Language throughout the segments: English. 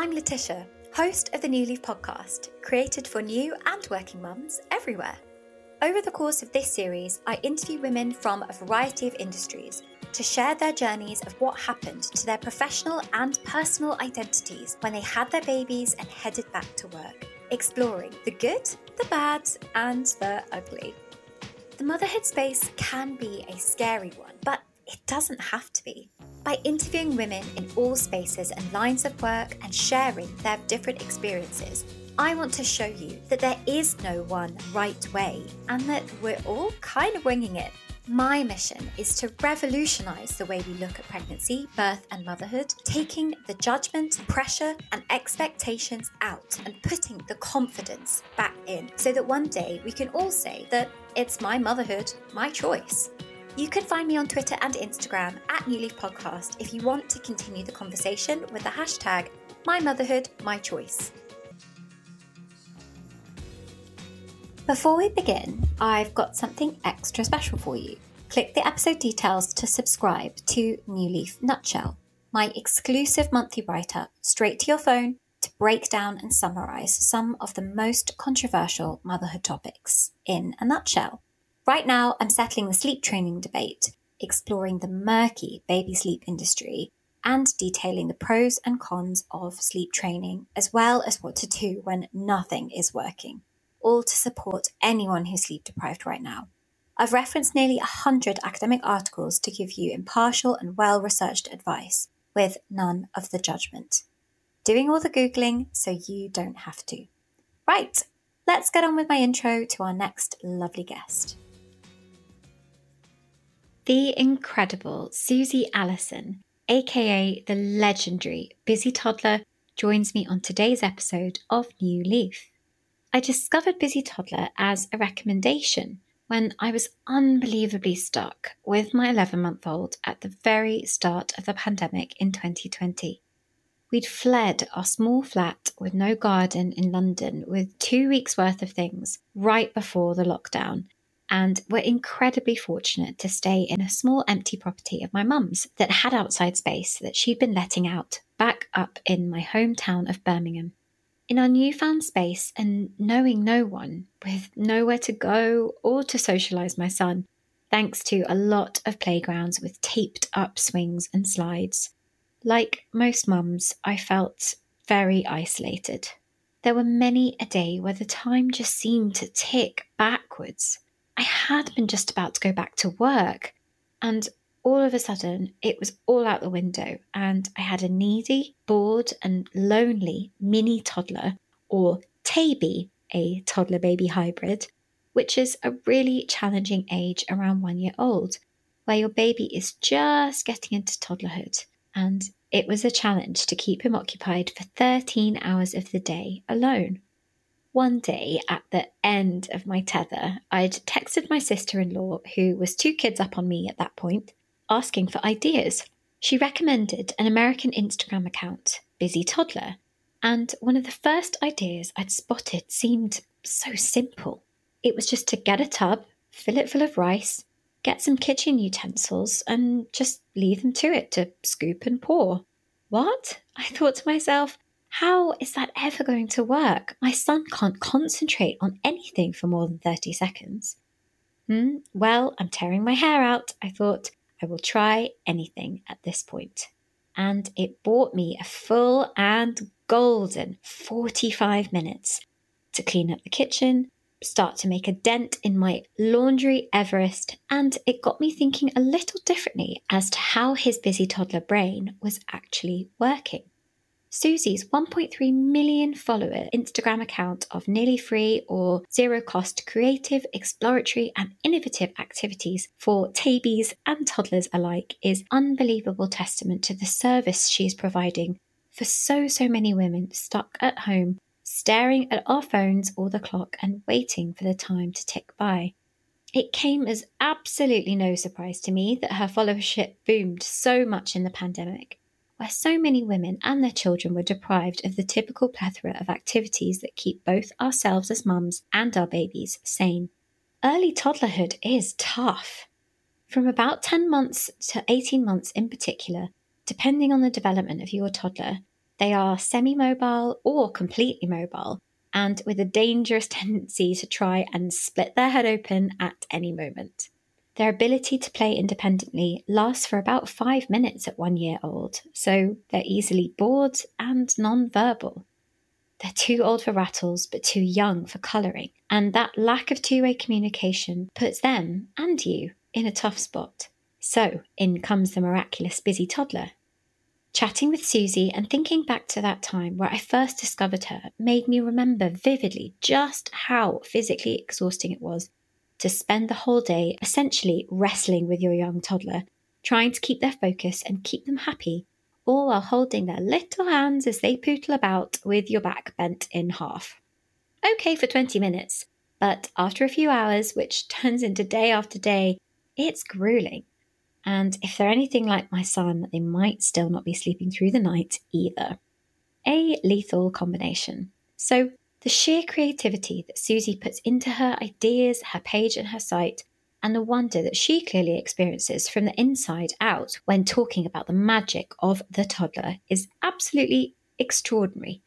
I'm Letitia, host of the New Leaf podcast, created for new and working mums everywhere. Over the course of this series, I interview women from a variety of industries to share their journeys of what happened to their professional and personal identities when they had their babies and headed back to work, exploring the good, the bad, and the ugly. The motherhood space can be a scary one, but it doesn't have to be. By interviewing women in all spaces and lines of work and sharing their different experiences, I want to show you that there is no one right way and that we're all kind of winging it. My mission is to revolutionize the way we look at pregnancy, birth, and motherhood, taking the judgment, pressure, and expectations out and putting the confidence back in so that one day we can all say that it's my motherhood, my choice. You can find me on Twitter and Instagram at New Leaf Podcast if you want to continue the conversation with the hashtag My Motherhood, My Choice. Before we begin, I've got something extra special for you. Click the episode details to subscribe to New Leaf Nutshell, my exclusive monthly write up straight to your phone to break down and summarize some of the most controversial motherhood topics in a nutshell. Right now, I'm settling the sleep training debate, exploring the murky baby sleep industry, and detailing the pros and cons of sleep training, as well as what to do when nothing is working, all to support anyone who's sleep deprived right now. I've referenced nearly 100 academic articles to give you impartial and well researched advice, with none of the judgment. Doing all the Googling so you don't have to. Right, let's get on with my intro to our next lovely guest. The incredible Susie Allison, aka the legendary Busy Toddler, joins me on today's episode of New Leaf. I discovered Busy Toddler as a recommendation when I was unbelievably stuck with my 11 month old at the very start of the pandemic in 2020. We'd fled our small flat with no garden in London with two weeks worth of things right before the lockdown and were incredibly fortunate to stay in a small empty property of my mum's that had outside space that she'd been letting out back up in my hometown of Birmingham. In our newfound space and knowing no one, with nowhere to go or to socialise my son, thanks to a lot of playgrounds with taped up swings and slides. Like most mums, I felt very isolated. There were many a day where the time just seemed to tick backwards. I had been just about to go back to work, and all of a sudden it was all out the window, and I had a needy, bored, and lonely mini toddler, or Taby, a toddler baby hybrid, which is a really challenging age around one year old, where your baby is just getting into toddlerhood. And it was a challenge to keep him occupied for 13 hours of the day alone. One day at the end of my tether, I'd texted my sister in law, who was two kids up on me at that point, asking for ideas. She recommended an American Instagram account, Busy Toddler, and one of the first ideas I'd spotted seemed so simple. It was just to get a tub, fill it full of rice, get some kitchen utensils, and just leave them to it to scoop and pour. What? I thought to myself, how is that ever going to work? My son can't concentrate on anything for more than 30 seconds. Hmm, well, I'm tearing my hair out. I thought I will try anything at this point. And it bought me a full and golden 45 minutes to clean up the kitchen, start to make a dent in my laundry Everest, and it got me thinking a little differently as to how his busy toddler brain was actually working. Susie's 1.3 million follower Instagram account of nearly free or zero cost creative, exploratory, and innovative activities for tabies and toddlers alike is unbelievable testament to the service she is providing for so, so many women stuck at home, staring at our phones or the clock and waiting for the time to tick by. It came as absolutely no surprise to me that her followership boomed so much in the pandemic where so many women and their children were deprived of the typical plethora of activities that keep both ourselves as mums and our babies sane. Early toddlerhood is tough. From about 10 months to 18 months in particular, depending on the development of your toddler, They are semi mobile or completely mobile, and with a dangerous tendency to try and split their head open at any moment. Their ability to play independently lasts for about five minutes at one year old, so they're easily bored and non verbal. They're too old for rattles, but too young for colouring, and that lack of two way communication puts them and you in a tough spot. So in comes the miraculous busy toddler. Chatting with Susie and thinking back to that time where I first discovered her made me remember vividly just how physically exhausting it was to spend the whole day essentially wrestling with your young toddler, trying to keep their focus and keep them happy, all while holding their little hands as they pootle about with your back bent in half. Okay for 20 minutes, but after a few hours, which turns into day after day, it's grueling. And if they're anything like my son, they might still not be sleeping through the night either. A lethal combination. So, the sheer creativity that Susie puts into her ideas, her page, and her site, and the wonder that she clearly experiences from the inside out when talking about the magic of the toddler is absolutely extraordinary.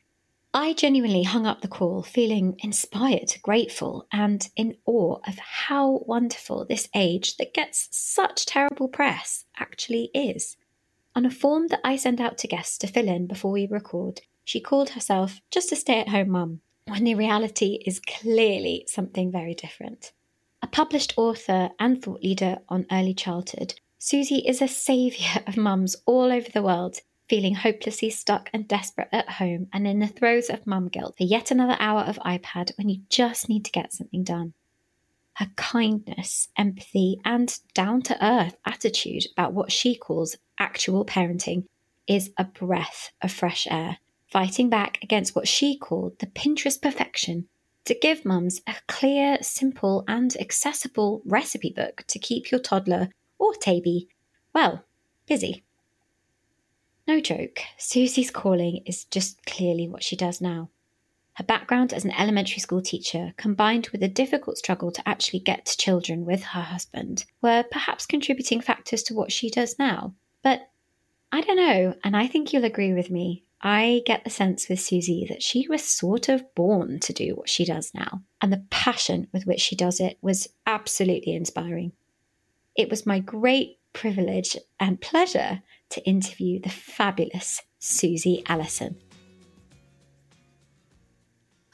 I genuinely hung up the call feeling inspired, grateful, and in awe of how wonderful this age that gets such terrible press actually is. On a form that I send out to guests to fill in before we record, she called herself just a stay at home mum, when the reality is clearly something very different. A published author and thought leader on early childhood, Susie is a saviour of mums all over the world feeling hopelessly stuck and desperate at home and in the throes of mum guilt for yet another hour of iPad when you just need to get something done. Her kindness, empathy, and down to earth attitude about what she calls actual parenting is a breath of fresh air, fighting back against what she called the Pinterest perfection to give mums a clear, simple, and accessible recipe book to keep your toddler or tabby, well, busy. No joke, Susie's calling is just clearly what she does now. Her background as an elementary school teacher, combined with a difficult struggle to actually get to children with her husband, were perhaps contributing factors to what she does now. But I don't know, and I think you'll agree with me. I get the sense with Susie that she was sort of born to do what she does now, and the passion with which she does it was absolutely inspiring. It was my great privilege and pleasure to interview the fabulous Susie Allison.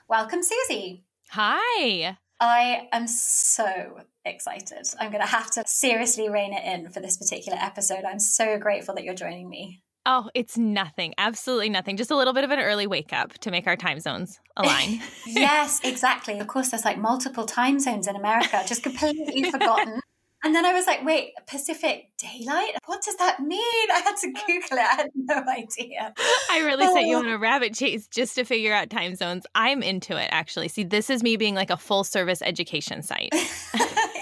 Welcome, Susie. Hi. I am so excited. I'm going to have to seriously rein it in for this particular episode. I'm so grateful that you're joining me. Oh, it's nothing. Absolutely nothing. Just a little bit of an early wake up to make our time zones align. yes, exactly. Of course, there's like multiple time zones in America. Just completely forgotten and then I was like, wait, Pacific Daylight? What does that mean? I had to Google it. I had no idea. I really oh. sent you oh. on a rabbit chase just to figure out time zones. I'm into it, actually. See, this is me being like a full service education site.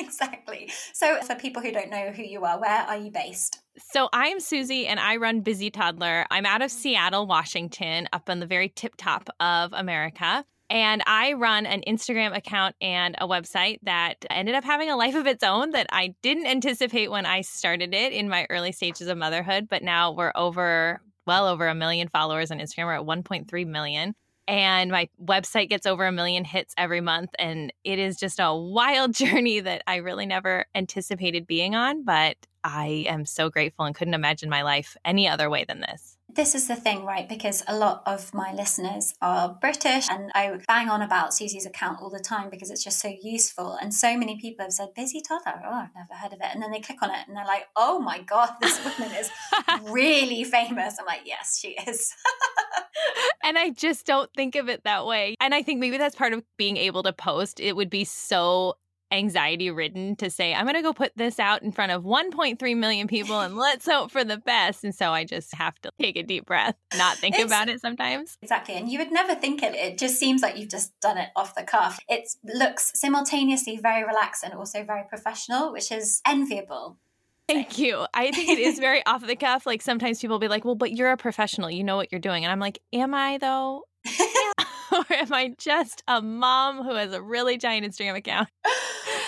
Exactly. So, for people who don't know who you are, where are you based? So, I'm Susie and I run Busy Toddler. I'm out of Seattle, Washington, up on the very tip top of America. And I run an Instagram account and a website that ended up having a life of its own that I didn't anticipate when I started it in my early stages of motherhood. But now we're over, well over a million followers on Instagram. We're at 1.3 million. And my website gets over a million hits every month. And it is just a wild journey that I really never anticipated being on. But I am so grateful and couldn't imagine my life any other way than this this is the thing, right? Because a lot of my listeners are British and I bang on about Susie's account all the time because it's just so useful. And so many people have said, Busy Toddler. Oh, I've never heard of it. And then they click on it and they're like, oh my God, this woman is really famous. I'm like, yes, she is. and I just don't think of it that way. And I think maybe that's part of being able to post. It would be so anxiety ridden to say, I'm going to go put this out in front of 1.3 million people and let's hope for the best. And so I just have to take a deep breath, not think it's, about it sometimes. Exactly. And you would never think it. It just seems like you've just done it off the cuff. It looks simultaneously very relaxed and also very professional, which is enviable. Thank you. I think it is very off the cuff. Like sometimes people will be like, well, but you're a professional. You know what you're doing. And I'm like, am I though? or am I just a mom who has a really giant Instagram account?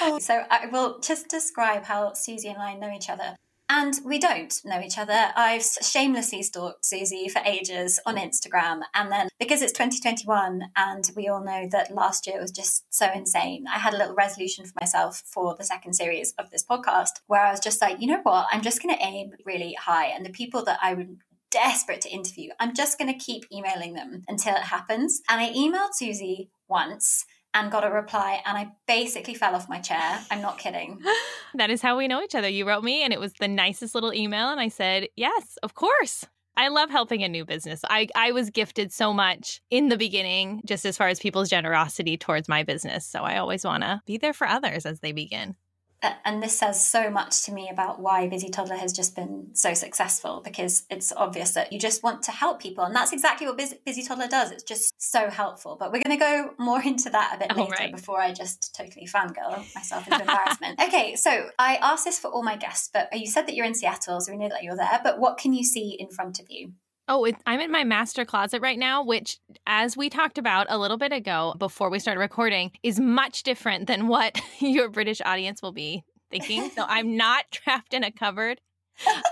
Oh, so I will just describe how Susie and I know each other. And we don't know each other. I've shamelessly stalked Susie for ages on Instagram. And then because it's 2021 and we all know that last year was just so insane, I had a little resolution for myself for the second series of this podcast where I was just like, you know what? I'm just going to aim really high. And the people that I would desperate to interview. I'm just going to keep emailing them until it happens. And I emailed Susie once and got a reply and I basically fell off my chair. I'm not kidding. that is how we know each other. You wrote me and it was the nicest little email and I said, "Yes, of course." I love helping a new business. I, I was gifted so much in the beginning, just as far as people's generosity towards my business. So I always want to be there for others as they begin and this says so much to me about why Busy Toddler has just been so successful because it's obvious that you just want to help people. And that's exactly what Busy, Busy Toddler does. It's just so helpful. But we're going to go more into that a bit later right. before I just totally fangirl myself into embarrassment. okay, so I asked this for all my guests, but you said that you're in Seattle, so we know that you're there. But what can you see in front of you? Oh, it, I'm in my master closet right now, which, as we talked about a little bit ago before we started recording, is much different than what your British audience will be thinking. So I'm not trapped in a cupboard.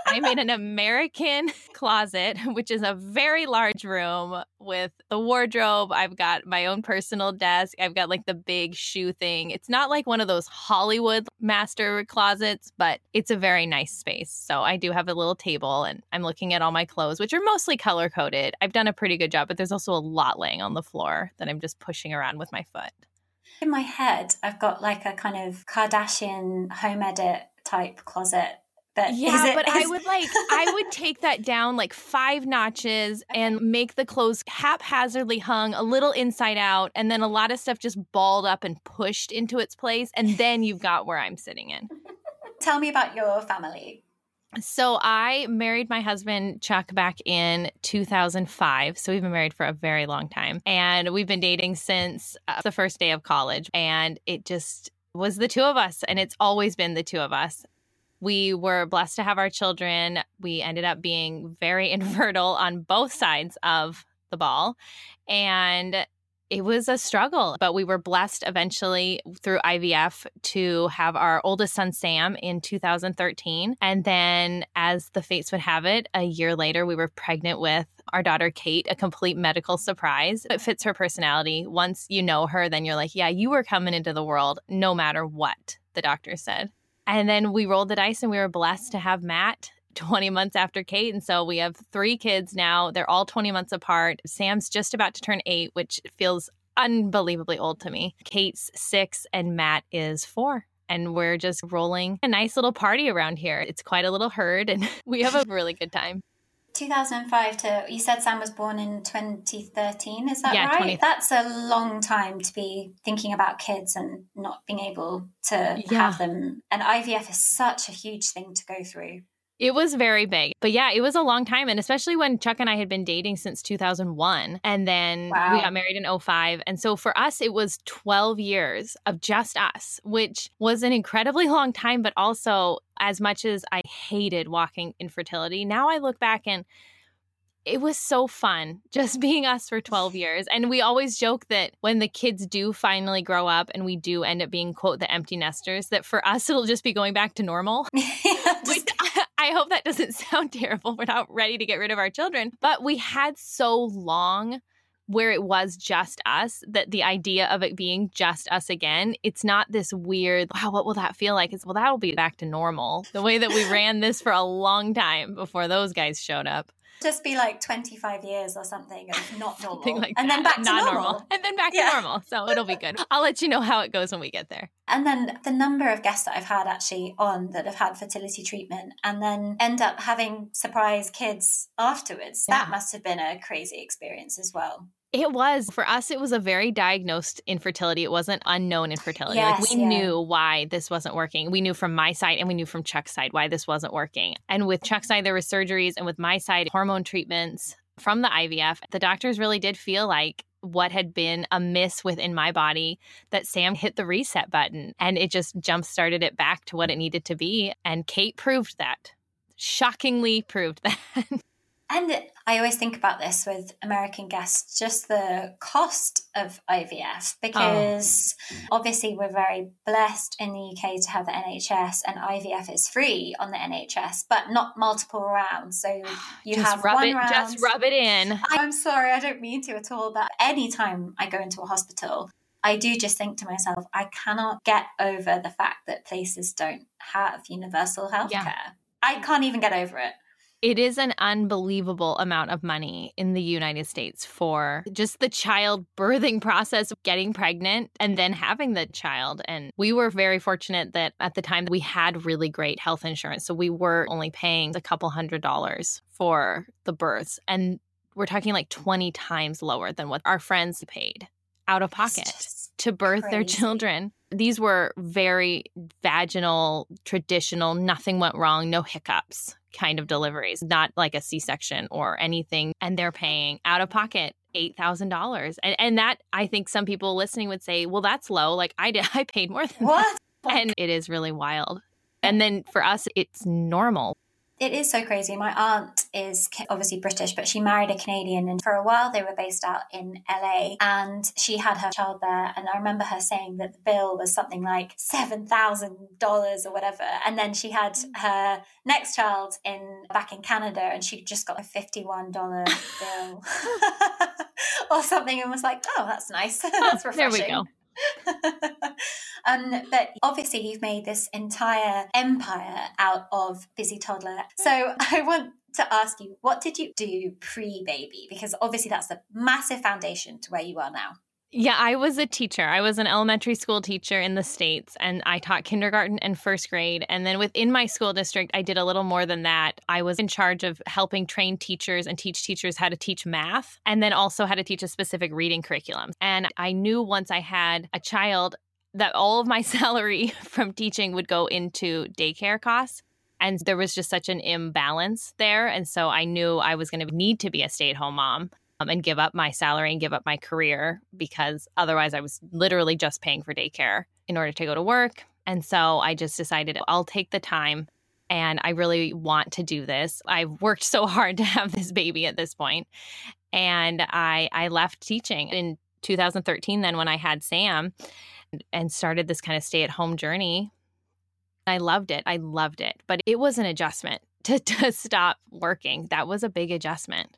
I'm in an American closet, which is a very large room with the wardrobe. I've got my own personal desk. I've got like the big shoe thing. It's not like one of those Hollywood master closets, but it's a very nice space. So I do have a little table and I'm looking at all my clothes, which are mostly color coded. I've done a pretty good job, but there's also a lot laying on the floor that I'm just pushing around with my foot. In my head, I've got like a kind of Kardashian home edit type closet but yeah, it, but is... I would like I would take that down like five notches and make the clothes haphazardly hung, a little inside out, and then a lot of stuff just balled up and pushed into its place, and then you've got where I'm sitting in. Tell me about your family. So I married my husband Chuck back in 2005. So we've been married for a very long time, and we've been dating since uh, the first day of college, and it just was the two of us and it's always been the two of us we were blessed to have our children. We ended up being very infertile on both sides of the ball. And it was a struggle, but we were blessed eventually through IVF to have our oldest son, Sam, in 2013. And then, as the fates would have it, a year later, we were pregnant with our daughter, Kate, a complete medical surprise. It fits her personality. Once you know her, then you're like, yeah, you were coming into the world no matter what the doctor said. And then we rolled the dice and we were blessed to have Matt 20 months after Kate. And so we have three kids now. They're all 20 months apart. Sam's just about to turn eight, which feels unbelievably old to me. Kate's six and Matt is four. And we're just rolling a nice little party around here. It's quite a little herd, and we have a really good time. 2005 to you said Sam was born in 2013 is that yeah, right? 20... that's a long time to be thinking about kids and not being able to yeah. have them. And IVF is such a huge thing to go through it was very big. But yeah, it was a long time. And especially when Chuck and I had been dating since 2001. And then wow. we got married in 05. And so for us, it was 12 years of just us, which was an incredibly long time. But also, as much as I hated walking infertility, now I look back and it was so fun just being us for 12 years. And we always joke that when the kids do finally grow up and we do end up being, quote, the empty nesters, that for us, it'll just be going back to normal. I hope that doesn't sound terrible. We're not ready to get rid of our children. But we had so long where it was just us that the idea of it being just us again it's not this weird wow what will that feel like it's well that'll be back to normal the way that we ran this for a long time before those guys showed up just be like 25 years or something of not normal like and then back to normal. normal. and then back yeah. to normal so it'll be good i'll let you know how it goes when we get there and then the number of guests that i've had actually on that have had fertility treatment and then end up having surprise kids afterwards yeah. that must have been a crazy experience as well it was. For us, it was a very diagnosed infertility. It wasn't unknown infertility. Yes, like we yeah. knew why this wasn't working. We knew from my side and we knew from Chuck's side why this wasn't working. And with Chuck's side, there were surgeries, and with my side, hormone treatments from the IVF. The doctors really did feel like what had been amiss within my body that Sam hit the reset button and it just jump started it back to what it needed to be. And Kate proved that. Shockingly proved that. And I always think about this with American guests, just the cost of IVF, oh. because oh. obviously we're very blessed in the UK to have the NHS and IVF is free on the NHS, but not multiple rounds. So you just have one it, round. Just rub it in. I'm sorry, I don't mean to at all, but anytime I go into a hospital, I do just think to myself, I cannot get over the fact that places don't have universal healthcare. Yeah. I can't even get over it. It is an unbelievable amount of money in the United States for just the child birthing process, getting pregnant and then having the child. And we were very fortunate that at the time we had really great health insurance. So we were only paying a couple hundred dollars for the births. And we're talking like 20 times lower than what our friends paid out of pocket to birth crazy. their children. These were very vaginal, traditional, nothing went wrong, no hiccups kind of deliveries, not like a C section or anything. And they're paying out of pocket $8,000. And, and that, I think some people listening would say, well, that's low. Like I did, I paid more than what? That. And it is really wild. And then for us, it's normal. It is so crazy. My aunt is obviously British, but she married a Canadian, and for a while they were based out in LA, and she had her child there. And I remember her saying that the bill was something like seven thousand dollars or whatever, and then she had her next child in back in Canada, and she just got a fifty-one dollar bill or something, and was like, "Oh, that's nice. that's refreshing." There we go. um, but obviously, you've made this entire empire out of Busy Toddler. So I want to ask you, what did you do pre baby? Because obviously, that's a massive foundation to where you are now. Yeah, I was a teacher. I was an elementary school teacher in the States, and I taught kindergarten and first grade. And then within my school district, I did a little more than that. I was in charge of helping train teachers and teach teachers how to teach math, and then also how to teach a specific reading curriculum. And I knew once I had a child that all of my salary from teaching would go into daycare costs. And there was just such an imbalance there. And so I knew I was going to need to be a stay at home mom um, and give up my salary and give up my career because otherwise I was literally just paying for daycare in order to go to work. And so I just decided I'll take the time and I really want to do this. I've worked so hard to have this baby at this point. And I I left teaching in 2013 then when I had Sam and started this kind of stay-at-home journey. I loved it. I loved it. But it was an adjustment to, to stop working. That was a big adjustment.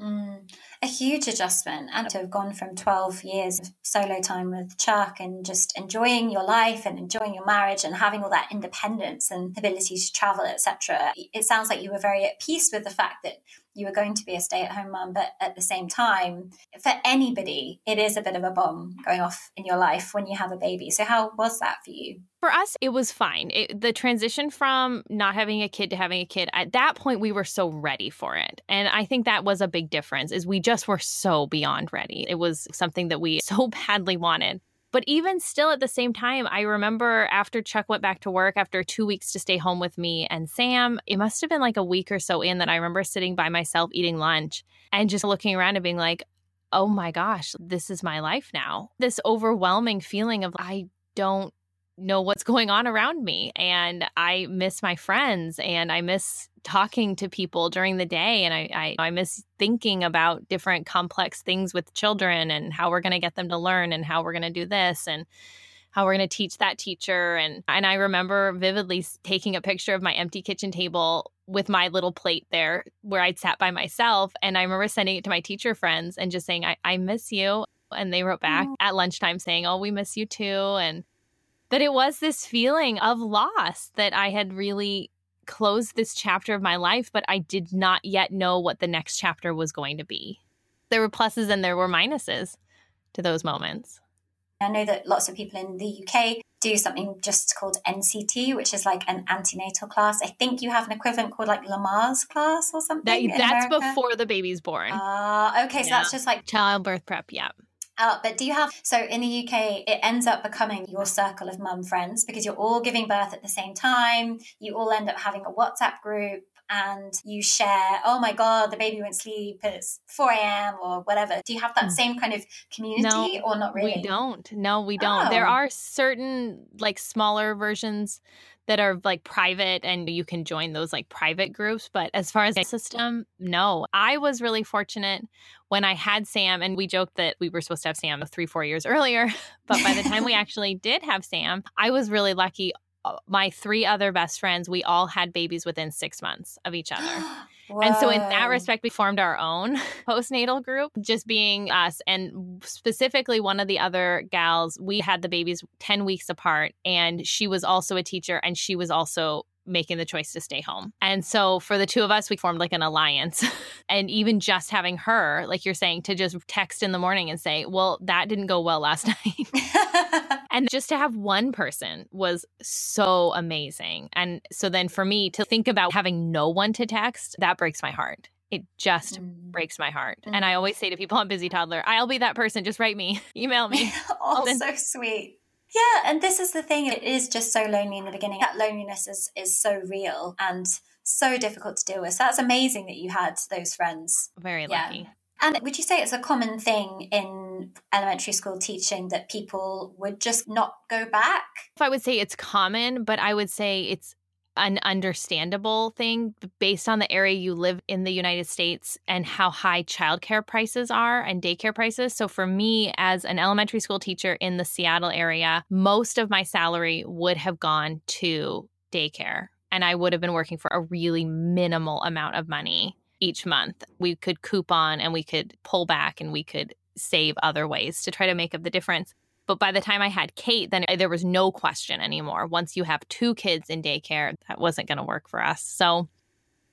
Mm, a huge adjustment. And to have gone from 12 years of solo time with Chuck and just enjoying your life and enjoying your marriage and having all that independence and ability to travel, etc. It sounds like you were very at peace with the fact that you were going to be a stay at home mum, but at the same time, for anybody, it is a bit of a bomb going off in your life when you have a baby. So, how was that for you? For us, it was fine. It, the transition from not having a kid to having a kid, at that point, we were so ready for it. And I think that was a big difference is we just were so beyond ready. It was something that we so badly wanted. But even still, at the same time, I remember after Chuck went back to work after two weeks to stay home with me and Sam, it must have been like a week or so in that I remember sitting by myself eating lunch and just looking around and being like, oh my gosh, this is my life now. This overwhelming feeling of I don't know what's going on around me and I miss my friends and I miss talking to people during the day and I, I, I miss thinking about different complex things with children and how we're going to get them to learn and how we're going to do this and how we're going to teach that teacher. And and I remember vividly taking a picture of my empty kitchen table with my little plate there where I'd sat by myself and I remember sending it to my teacher friends and just saying I, I miss you. And they wrote back oh. at lunchtime saying oh we miss you too. And that it was this feeling of loss that I had really closed this chapter of my life, but I did not yet know what the next chapter was going to be. There were pluses and there were minuses to those moments. I know that lots of people in the UK do something just called NCT, which is like an antenatal class. I think you have an equivalent called like Lamaze class or something. That, that's America. before the baby's born. Ah, uh, okay. So yeah. that's just like childbirth prep. Yeah. Uh, but do you have so in the UK it ends up becoming your circle of mum friends because you're all giving birth at the same time. You all end up having a WhatsApp group and you share, oh my God, the baby won't sleep, it's 4 a.m. or whatever. Do you have that mm. same kind of community no, or not really? We don't. No, we don't. Oh. There are certain like smaller versions that are like private and you can join those like private groups. But as far as the system, no. I was really fortunate when I had Sam, and we joked that we were supposed to have Sam three, four years earlier. But by the time we actually did have Sam, I was really lucky. Uh, my three other best friends, we all had babies within six months of each other. And so, in that respect, we formed our own postnatal group, just being us. And specifically, one of the other gals, we had the babies 10 weeks apart, and she was also a teacher, and she was also making the choice to stay home. And so for the two of us, we formed like an alliance. and even just having her, like you're saying, to just text in the morning and say, well, that didn't go well last night. and just to have one person was so amazing. And so then for me to think about having no one to text, that breaks my heart. It just mm. breaks my heart. Mm. And I always say to people on Busy Toddler, I'll be that person. Just write me, email me. oh, so sweet. Yeah, and this is the thing, it is just so lonely in the beginning. That loneliness is, is so real and so difficult to deal with. So that's amazing that you had those friends. Very lucky. Yeah. And would you say it's a common thing in elementary school teaching that people would just not go back? I would say it's common, but I would say it's an understandable thing based on the area you live in the United States and how high childcare prices are and daycare prices. So, for me, as an elementary school teacher in the Seattle area, most of my salary would have gone to daycare. And I would have been working for a really minimal amount of money each month. We could coupon and we could pull back and we could save other ways to try to make up the difference. But by the time I had Kate, then there was no question anymore. Once you have two kids in daycare, that wasn't going to work for us. So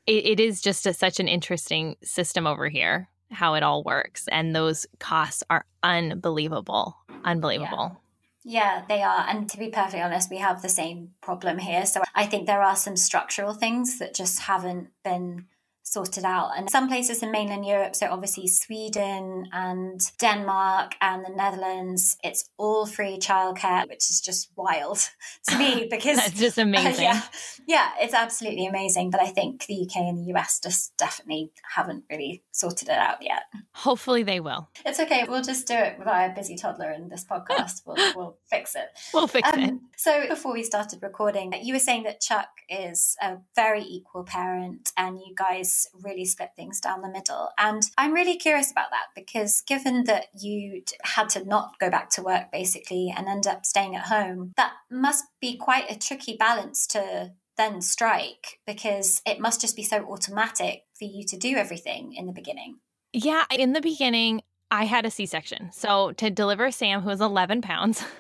it, it is just a, such an interesting system over here, how it all works. And those costs are unbelievable. Unbelievable. Yeah. yeah. they are. And to be perfectly honest, we have the same problem here. So I think there are some structural things that just haven't been sorted out. And some places in mainland Europe, so obviously Sweden and Denmark and the Netherlands, it's all free childcare, which is just wild to me because it's just amazing. Uh, yeah, yeah, it's absolutely amazing. But I think the UK and the US just definitely haven't really sorted it out yet. Hopefully they will. It's okay. We'll just do it via Busy Toddler in this podcast. We'll, we'll fix it. We'll fix um, it. So before we started recording, you were saying that Chuck is a very equal parent and you guys really split things down the middle. And I'm really curious about that because given that you had to not go back to work basically and end up staying at home, that must be quite a tricky balance to then strike because it must just be so automatic for you to do everything in the beginning. Yeah, in the beginning, I had a C section. So to deliver Sam, who was 11 pounds.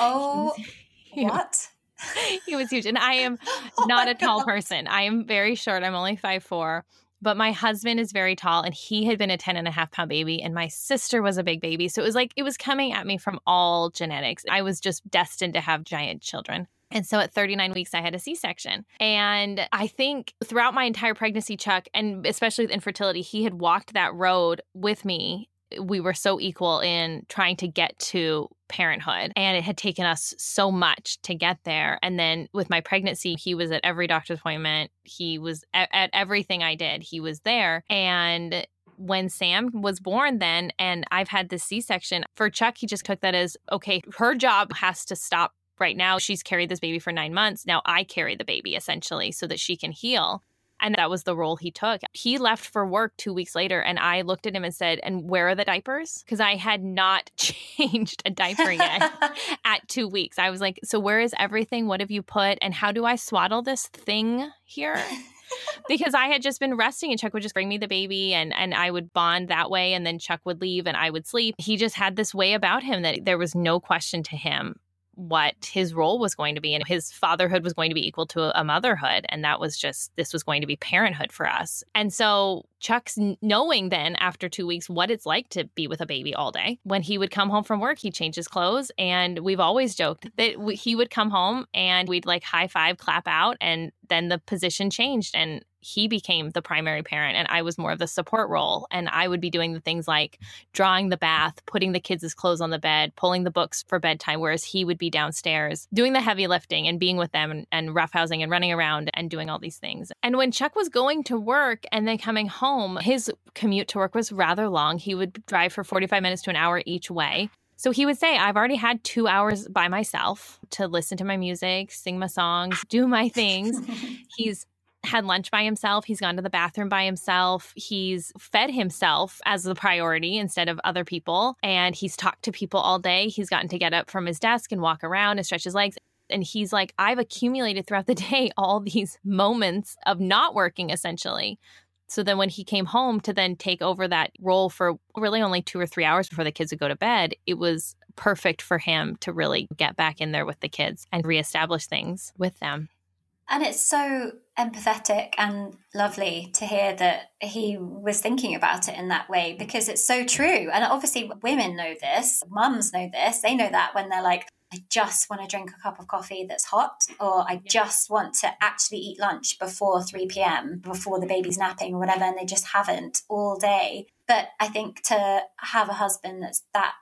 Oh, what? he was huge. And I am oh not a tall God. person. I am very short. I'm only five four. But my husband is very tall and he had been a 10 and a half pound baby and my sister was a big baby. So it was like it was coming at me from all genetics. I was just destined to have giant children. And so at 39 weeks, I had a C section. And I think throughout my entire pregnancy, Chuck, and especially with infertility, he had walked that road with me we were so equal in trying to get to parenthood and it had taken us so much to get there and then with my pregnancy he was at every doctor's appointment he was at, at everything i did he was there and when Sam was born, then, and I've had this C section, for Chuck, he just took that as okay, her job has to stop right now. She's carried this baby for nine months. Now I carry the baby essentially so that she can heal. And that was the role he took. He left for work two weeks later, and I looked at him and said, And where are the diapers? Because I had not changed a diaper yet at two weeks. I was like, So where is everything? What have you put? And how do I swaddle this thing here? because I had just been resting and Chuck would just bring me the baby and and I would bond that way and then Chuck would leave and I would sleep. He just had this way about him that there was no question to him what his role was going to be and his fatherhood was going to be equal to a motherhood and that was just this was going to be parenthood for us. And so chuck's knowing then after two weeks what it's like to be with a baby all day when he would come home from work he'd change his clothes and we've always joked that he would come home and we'd like high five clap out and then the position changed and he became the primary parent and I was more of the support role. And I would be doing the things like drawing the bath, putting the kids' clothes on the bed, pulling the books for bedtime, whereas he would be downstairs doing the heavy lifting and being with them and, and roughhousing and running around and doing all these things. And when Chuck was going to work and then coming home, his commute to work was rather long. He would drive for 45 minutes to an hour each way. So he would say, I've already had two hours by myself to listen to my music, sing my songs, do my things. He's had lunch by himself. He's gone to the bathroom by himself. He's fed himself as the priority instead of other people. And he's talked to people all day. He's gotten to get up from his desk and walk around and stretch his legs. And he's like, I've accumulated throughout the day all these moments of not working essentially. So then when he came home to then take over that role for really only two or three hours before the kids would go to bed, it was perfect for him to really get back in there with the kids and reestablish things with them. And it's so empathetic and lovely to hear that he was thinking about it in that way because it's so true. And obviously, women know this, mums know this. They know that when they're like, I just want to drink a cup of coffee that's hot, or I just want to actually eat lunch before 3 p.m., before the baby's napping or whatever, and they just haven't all day. But I think to have a husband that's that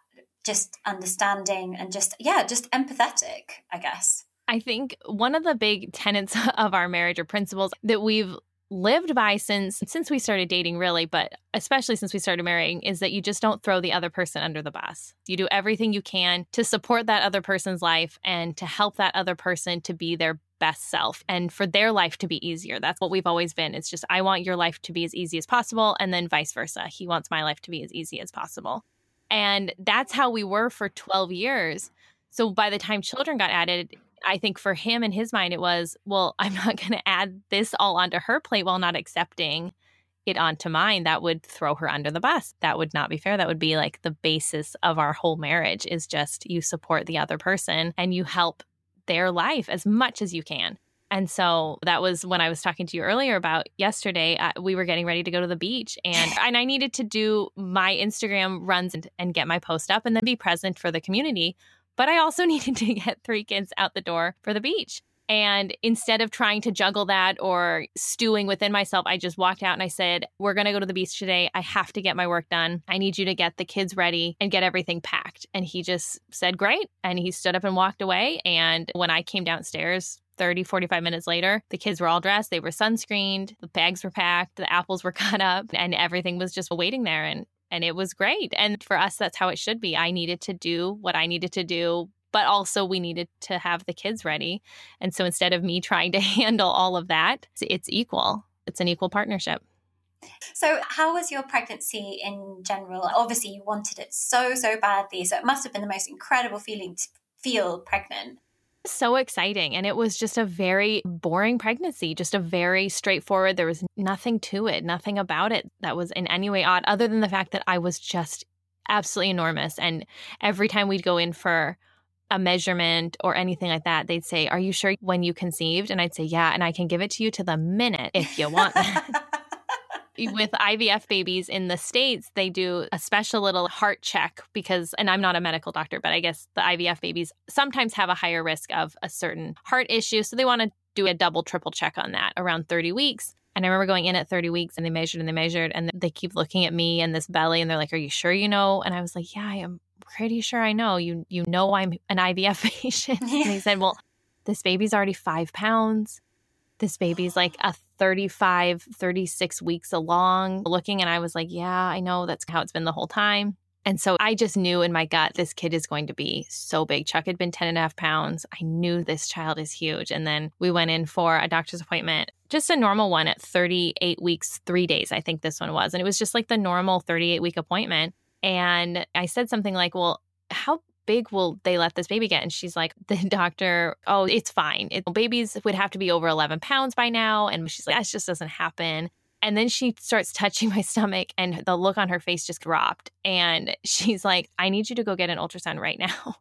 just understanding and just, yeah, just empathetic, I guess. I think one of the big tenets of our marriage or principles that we've lived by since since we started dating really but especially since we started marrying is that you just don't throw the other person under the bus. You do everything you can to support that other person's life and to help that other person to be their best self and for their life to be easier. That's what we've always been. It's just i want your life to be as easy as possible and then vice versa. He wants my life to be as easy as possible. And that's how we were for 12 years. So by the time children got added I think for him in his mind, it was, well, I'm not going to add this all onto her plate while not accepting it onto mine. That would throw her under the bus. That would not be fair. That would be like the basis of our whole marriage is just you support the other person and you help their life as much as you can. And so that was when I was talking to you earlier about yesterday. Uh, we were getting ready to go to the beach, and and I needed to do my Instagram runs and, and get my post up, and then be present for the community. But I also needed to get three kids out the door for the beach. And instead of trying to juggle that or stewing within myself, I just walked out and I said, We're going to go to the beach today. I have to get my work done. I need you to get the kids ready and get everything packed. And he just said, Great. And he stood up and walked away. And when I came downstairs, 30, 45 minutes later, the kids were all dressed. They were sunscreened. The bags were packed. The apples were cut up and everything was just waiting there. And and it was great. And for us, that's how it should be. I needed to do what I needed to do, but also we needed to have the kids ready. And so instead of me trying to handle all of that, it's equal. It's an equal partnership. So, how was your pregnancy in general? Obviously, you wanted it so, so badly. So, it must have been the most incredible feeling to feel pregnant so exciting. And it was just a very boring pregnancy, just a very straightforward. There was nothing to it, nothing about it that was in any way odd, other than the fact that I was just absolutely enormous. And every time we'd go in for a measurement or anything like that, they'd say, Are you sure when you conceived? And I'd say, Yeah, and I can give it to you to the minute if you want. with IVF babies in the States, they do a special little heart check because, and I'm not a medical doctor, but I guess the IVF babies sometimes have a higher risk of a certain heart issue. So they want to do a double, triple check on that around 30 weeks. And I remember going in at 30 weeks and they measured and they measured and they keep looking at me and this belly and they're like, Are you sure you know? And I was like, Yeah, I am pretty sure I know. You you know I'm an IVF patient. And he said, Well, this baby's already five pounds. This baby's like a 35, 36 weeks along looking. And I was like, yeah, I know that's how it's been the whole time. And so I just knew in my gut, this kid is going to be so big. Chuck had been 10 and a half pounds. I knew this child is huge. And then we went in for a doctor's appointment, just a normal one at 38 weeks, three days, I think this one was. And it was just like the normal 38 week appointment. And I said something like, well, how big will they let this baby get? And she's like, the doctor, oh, it's fine. It, babies would have to be over 11 pounds by now. And she's like, that just doesn't happen. And then she starts touching my stomach, and the look on her face just dropped. And she's like, I need you to go get an ultrasound right now.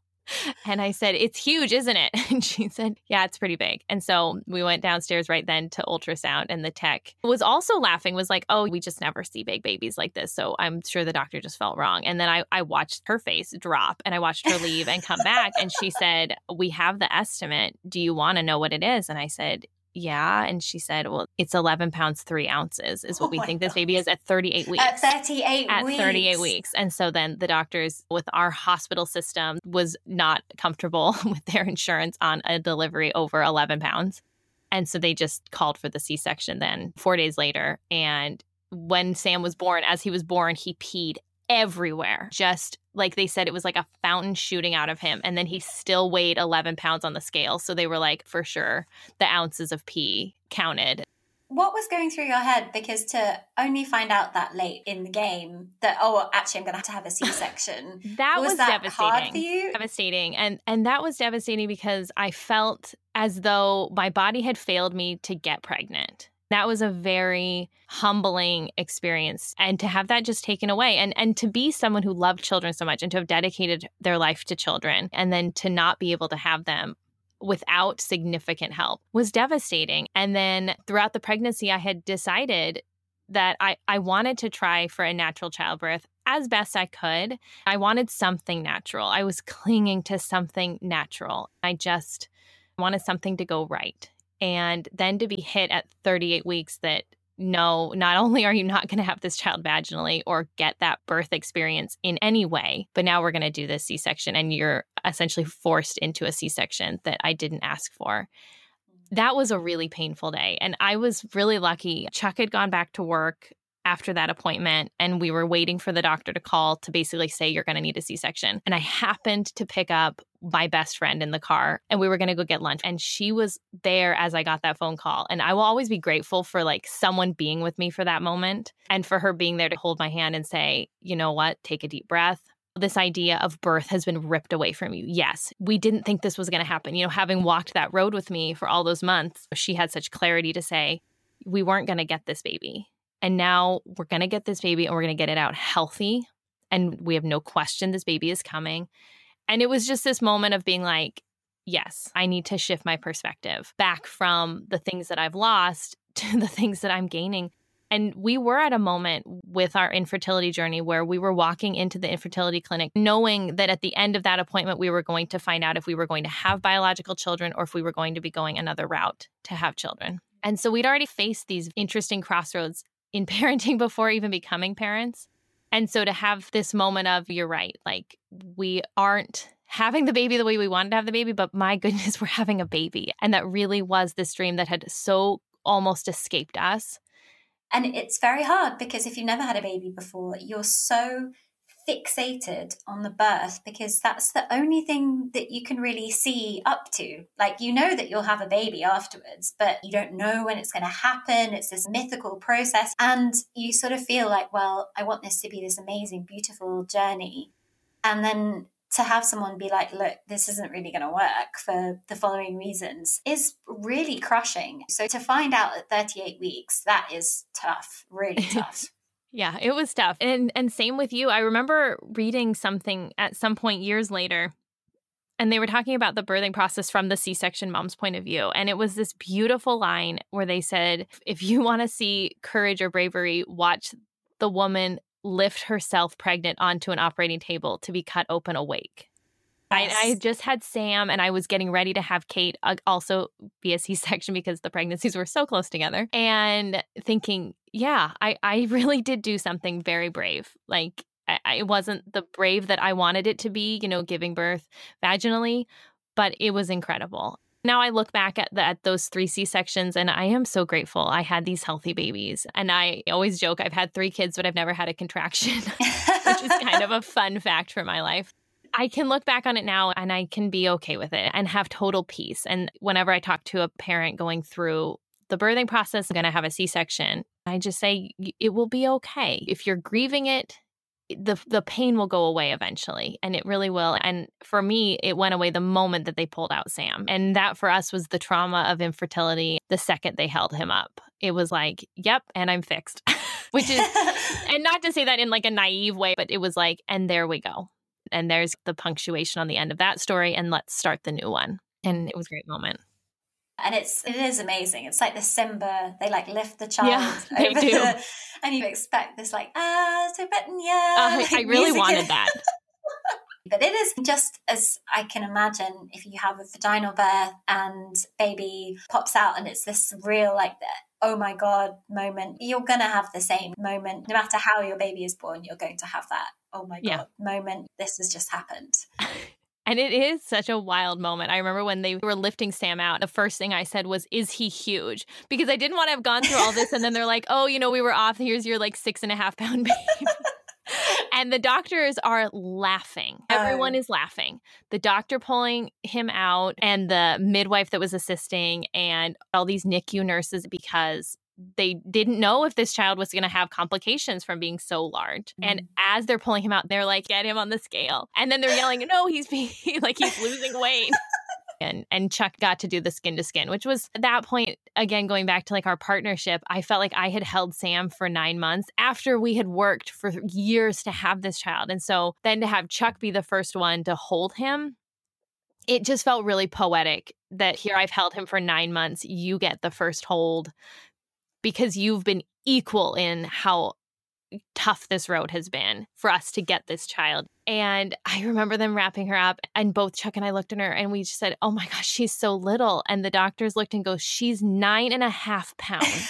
And I said, It's huge, isn't it? And she said, Yeah, it's pretty big. And so we went downstairs right then to ultrasound. And the tech was also laughing, was like, Oh, we just never see big babies like this. So I'm sure the doctor just felt wrong. And then I, I watched her face drop and I watched her leave and come back. And she said, We have the estimate. Do you want to know what it is? And I said, yeah. And she said, well, it's 11 pounds, three ounces is what oh we think this baby is at 38 weeks. At 38 At weeks. 38 weeks. And so then the doctors with our hospital system was not comfortable with their insurance on a delivery over 11 pounds. And so they just called for the C section then four days later. And when Sam was born, as he was born, he peed everywhere, just like they said it was like a fountain shooting out of him and then he still weighed 11 pounds on the scale. So they were like for sure the ounces of pee counted. What was going through your head? Because to only find out that late in the game that oh actually i'm gonna have to have a c-section that was, was that devastating hard for you? Devastating. And and that was devastating because i felt as though my body had failed me to get pregnant that was a very humbling experience and to have that just taken away and and to be someone who loved children so much and to have dedicated their life to children and then to not be able to have them without significant help was devastating and then throughout the pregnancy i had decided that I, I wanted to try for a natural childbirth as best I could. I wanted something natural. I was clinging to something natural. I just wanted something to go right and then to be hit at 38 weeks that no, not only are you not going to have this child vaginally or get that birth experience in any way, but now we're going to do this C section and you're essentially forced into a C section that I didn't ask for. Mm. That was a really painful day. And I was really lucky. Chuck had gone back to work after that appointment and we were waiting for the doctor to call to basically say you're going to need a C-section. And I happened to pick up my best friend in the car and we were going to go get lunch and she was there as I got that phone call. And I will always be grateful for like someone being with me for that moment and for her being there to hold my hand and say, "You know what? Take a deep breath." This idea of birth has been ripped away from you. Yes, we didn't think this was going to happen. You know, having walked that road with me for all those months, she had such clarity to say, we weren't going to get this baby and now we're going to get this baby and we're going to get it out healthy. And we have no question this baby is coming. And it was just this moment of being like, yes, I need to shift my perspective back from the things that I've lost to the things that I'm gaining. And we were at a moment with our infertility journey where we were walking into the infertility clinic knowing that at the end of that appointment, we were going to find out if we were going to have biological children or if we were going to be going another route to have children. And so we'd already faced these interesting crossroads in parenting before even becoming parents. And so to have this moment of, you're right, like we aren't having the baby the way we wanted to have the baby, but my goodness, we're having a baby. And that really was this dream that had so almost escaped us. And it's very hard because if you've never had a baby before, you're so fixated on the birth because that's the only thing that you can really see up to. Like, you know that you'll have a baby afterwards, but you don't know when it's going to happen. It's this mythical process. And you sort of feel like, well, I want this to be this amazing, beautiful journey. And then to have someone be like, look, this isn't really going to work for the following reasons is really crushing. So to find out at 38 weeks, that is tough, really tough. Yeah, it was tough. And and same with you. I remember reading something at some point years later and they were talking about the birthing process from the C-section mom's point of view and it was this beautiful line where they said if you want to see courage or bravery, watch the woman lift herself pregnant onto an operating table to be cut open awake. Yes. I, I, just had Sam and I was getting ready to have Kate uh, also be a C section because the pregnancies were so close together. And thinking, yeah, I, I really did do something very brave. Like, I, it wasn't the brave that I wanted it to be, you know, giving birth vaginally, but it was incredible. Now I look back at, the, at those three C sections and I am so grateful I had these healthy babies. And I always joke I've had three kids, but I've never had a contraction, which is kind of a fun fact for my life. I can look back on it now and I can be okay with it and have total peace. And whenever I talk to a parent going through the birthing process, going to have a C section, I just say it will be okay. If you're grieving it, the the pain will go away eventually and it really will. And for me it went away the moment that they pulled out Sam. And that for us was the trauma of infertility the second they held him up. It was like yep and I'm fixed. Which is and not to say that in like a naive way but it was like and there we go and there's the punctuation on the end of that story and let's start the new one. And it was a great moment. And it's it is amazing. It's like the simba they like lift the child yeah, they do. The, and you expect this like ah tibetan yeah uh, like, i really wanted that. But it is just as i can imagine if you have a vaginal birth and baby pops out and it's this real like oh my god moment you're gonna have the same moment. No matter how your baby is born you're going to have that oh my god yeah. moment this has just happened And it is such a wild moment. I remember when they were lifting Sam out, the first thing I said was, Is he huge? Because I didn't want to have gone through all this. And then they're like, Oh, you know, we were off. Here's your like six and a half pound baby. And the doctors are laughing. Everyone Oh. is laughing. The doctor pulling him out, and the midwife that was assisting, and all these NICU nurses because they didn't know if this child was going to have complications from being so large. And mm. as they're pulling him out, they're like, "Get him on the scale," and then they're yelling, "No, he's being like he's losing weight." and and Chuck got to do the skin to skin, which was at that point again going back to like our partnership. I felt like I had held Sam for 9 months after we had worked for years to have this child. And so then to have Chuck be the first one to hold him, it just felt really poetic that here I've held him for 9 months, you get the first hold because you've been equal in how tough this road has been for us to get this child. And I remember them wrapping her up, and both Chuck and I looked at her and we just said, Oh my gosh, she's so little. And the doctors looked and go, She's nine and a half pounds.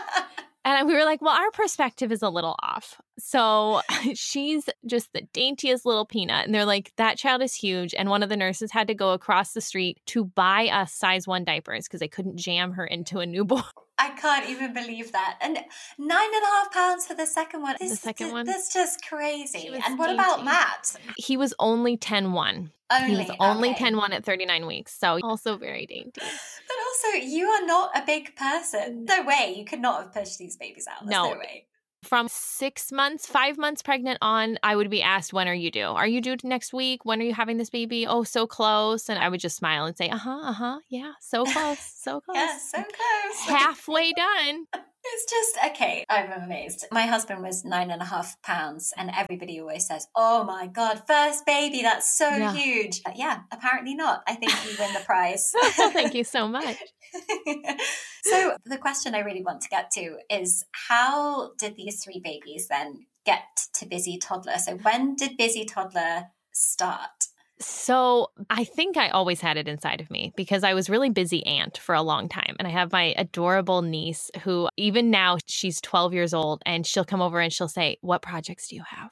and we were like, Well, our perspective is a little off. So she's just the daintiest little peanut. And they're like, That child is huge. And one of the nurses had to go across the street to buy us size one diapers because they couldn't jam her into a newborn. I can't even believe that. And nine and a half pounds for the second one. This, The second one? That's just crazy. And what about. Matt? He was only 10 1. Only, He was only okay. 10 1 at 39 weeks. So also very dainty. But also, you are not a big person. No way. You could not have pushed these babies out. There's no, No. way. From six months, five months pregnant on, I would be asked, When are you due? Are you due next week? When are you having this baby? Oh, so close. And I would just smile and say, Uh huh, uh huh. Yeah, so close, so close. Yeah, so close. Halfway done. It's just okay. I'm amazed. My husband was nine and a half pounds, and everybody always says, "Oh my god, first baby, that's so Yeah. huge." But yeah, apparently not. I think you win the prize. thank you so much. so the question I really want to get to is how did these three babies then get to busy toddler? So when did busy toddler start? So I think I always had it inside of me because I was really busy aunt for a long time. And I have my adorable niece who, even now, she's 12 years old and she'll come over and she'll say, What projects do you have?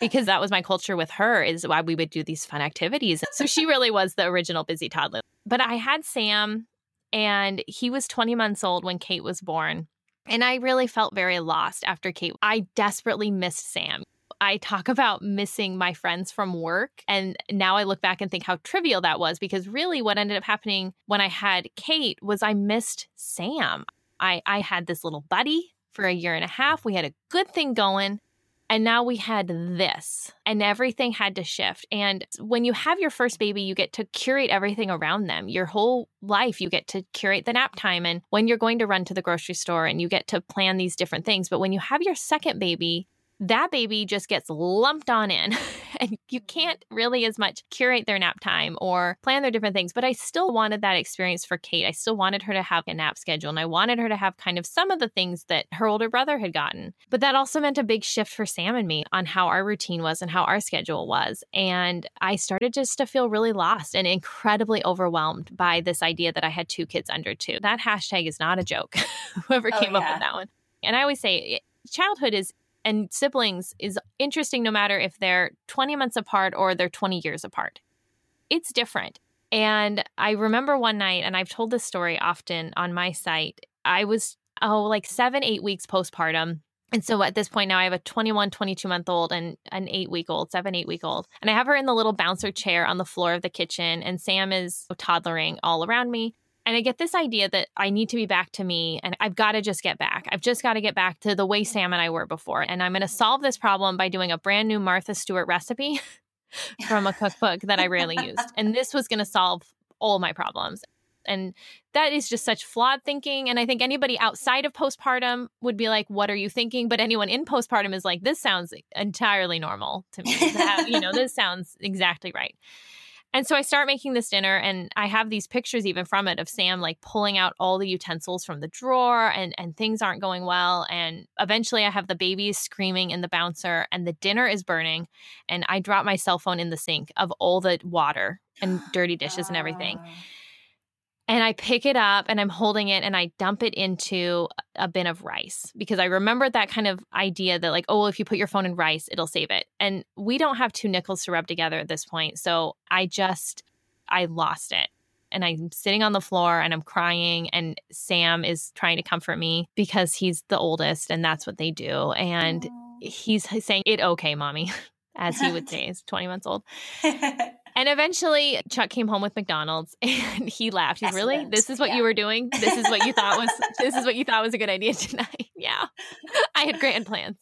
Because that was my culture with her, is why we would do these fun activities. So she really was the original busy toddler. But I had Sam and he was 20 months old when Kate was born. And I really felt very lost after Kate. I desperately missed Sam. I talk about missing my friends from work. And now I look back and think how trivial that was because really what ended up happening when I had Kate was I missed Sam. I, I had this little buddy for a year and a half. We had a good thing going. And now we had this, and everything had to shift. And when you have your first baby, you get to curate everything around them. Your whole life, you get to curate the nap time and when you're going to run to the grocery store, and you get to plan these different things. But when you have your second baby, that baby just gets lumped on in and you mm-hmm. can't really as much curate their nap time or plan their different things but i still wanted that experience for kate. I still wanted her to have a nap schedule and i wanted her to have kind of some of the things that her older brother had gotten. But that also meant a big shift for sam and me on how our routine was and how our schedule was and i started just to feel really lost and incredibly overwhelmed by this idea that i had two kids under two. That hashtag is not a joke whoever Oh, came up with that one. And i always say eh, childhood is and siblings is interesting no matter if they're 20 months apart or they're 20 years apart. It's different. And I remember one night, and I've told this story often on my site, I was, oh, like seven, eight weeks postpartum. And so at this point now, I have a 21, 22 month old and an eight week old, seven, eight week old. And I have her in the little bouncer chair on the floor of the kitchen, and Sam is toddlering all around me. And I get this idea that I need to be back to me and I've got to just get back. I've just got to get back to the way Sam and I were before. And I'm going to mm-hmm. solve this problem by doing a brand new Martha Stewart recipe from a cookbook that I rarely used. And this was going to solve all my problems. And that is just such flawed thinking. And I think anybody outside of postpartum would be like, What are you thinking? But anyone in postpartum is like, This sounds entirely normal to me. To have, you know, this sounds exactly right. And so I start making this dinner, and I have these pictures even from it of Sam like pulling out all the utensils from the drawer, and and things aren't going well. And eventually, I have the babies screaming in the bouncer, and the dinner is burning, and I drop my cell phone in the sink of all the water and dirty dishes and everything. Ah. And I pick it up and I'm holding it and I dump it into a bin of rice because I remembered that kind of idea that, like, oh, if you put your phone in rice, it'll save it. And we don't have two nickels to rub together at this point. So I just, I lost it. And I'm sitting on the floor and I'm crying. And Sam is trying to comfort me because he's the oldest and that's what they do. And he's saying it okay, mommy, as he would say, is 20 months old. And eventually, Chuck came home with McDonald's, and he laughed. He's really, this is what yeah. you were doing. This is what you thought was. this is what you thought was a good idea tonight. Yeah, I had grand plans.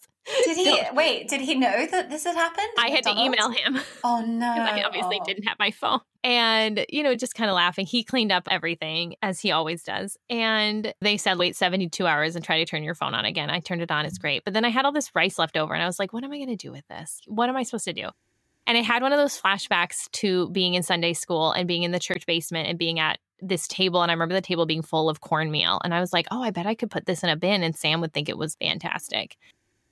Did he Don't. wait? Did he know that this had happened? I had to email him. Oh no! I obviously oh. didn't have my phone, and you know, just kind of laughing. He cleaned up everything as he always does, and they said wait seventy two hours and try to turn your phone on again. I turned it on; it's great. But then I had all this rice left over, and I was like, what am I going to do with this? What am I supposed to do? And I had one of those flashbacks to being in Sunday school and being in the church basement and being at this table. And I remember the table being full of cornmeal. And I was like, oh, I bet I could put this in a bin and Sam would think it was fantastic.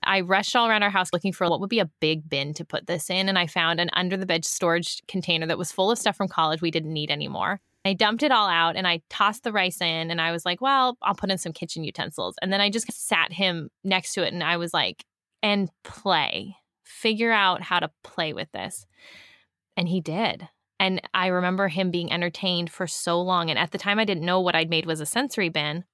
I rushed all around our house looking for what would be a big bin to put this in. And I found an under the bed storage container that was full of stuff from college we didn't need anymore. I dumped it all out and I tossed the rice in and I was like, well, I'll put in some kitchen utensils. And then I just sat him next to it and I was like, and play figure out how to play with this. And he did. And I remember him being entertained for so long. And at the time, I didn't know what I'd made was a sensory bin.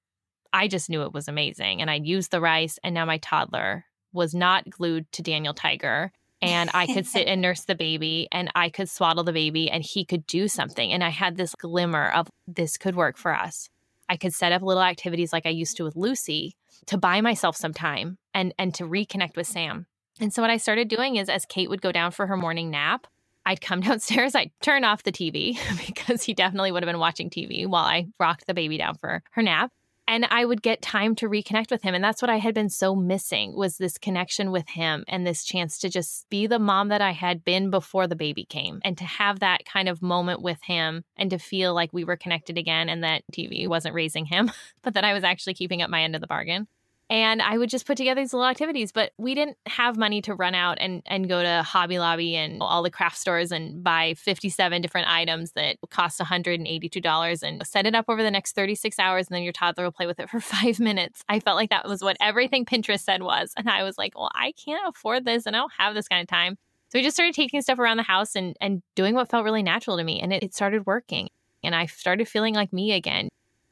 I just knew it was amazing. And I'd used the rice, and now my toddler was not glued to Daniel Tiger. And I could sit and nurse the baby, and I could swaddle the baby, and he could do something. And I had this glimmer of this could work for us. I could set up little activities like I used to with Lucy to buy myself some time and and to reconnect with Sam. And so what I started doing is as Kate would go down for her morning nap, I'd come downstairs, I'd turn off the TV because he definitely would have been watching TV while I rocked the baby down for her nap. And I would get time to reconnect with him. And that's what I had been so missing was this connection with him and this chance to just be the mom that I had been before the baby came and to have that kind of moment with him and to feel like we were connected again and that TV wasn't raising him, but that I was actually keeping up my end of the bargain and I would just put together these little activities. But we didn't have money to run out and, and go to Hobby Lobby and all the craft stores and buy 57 different items that cost $182 and set it up over the next 36 hours. And then your toddler will play with it for five minutes. I felt like that was what everything Pinterest said was. And I was like, well, I can't afford this and I don't have this kind of time. So we just started taking stuff around the house and, and doing what felt really natural to me. And it, it started working. And I started feeling like me again.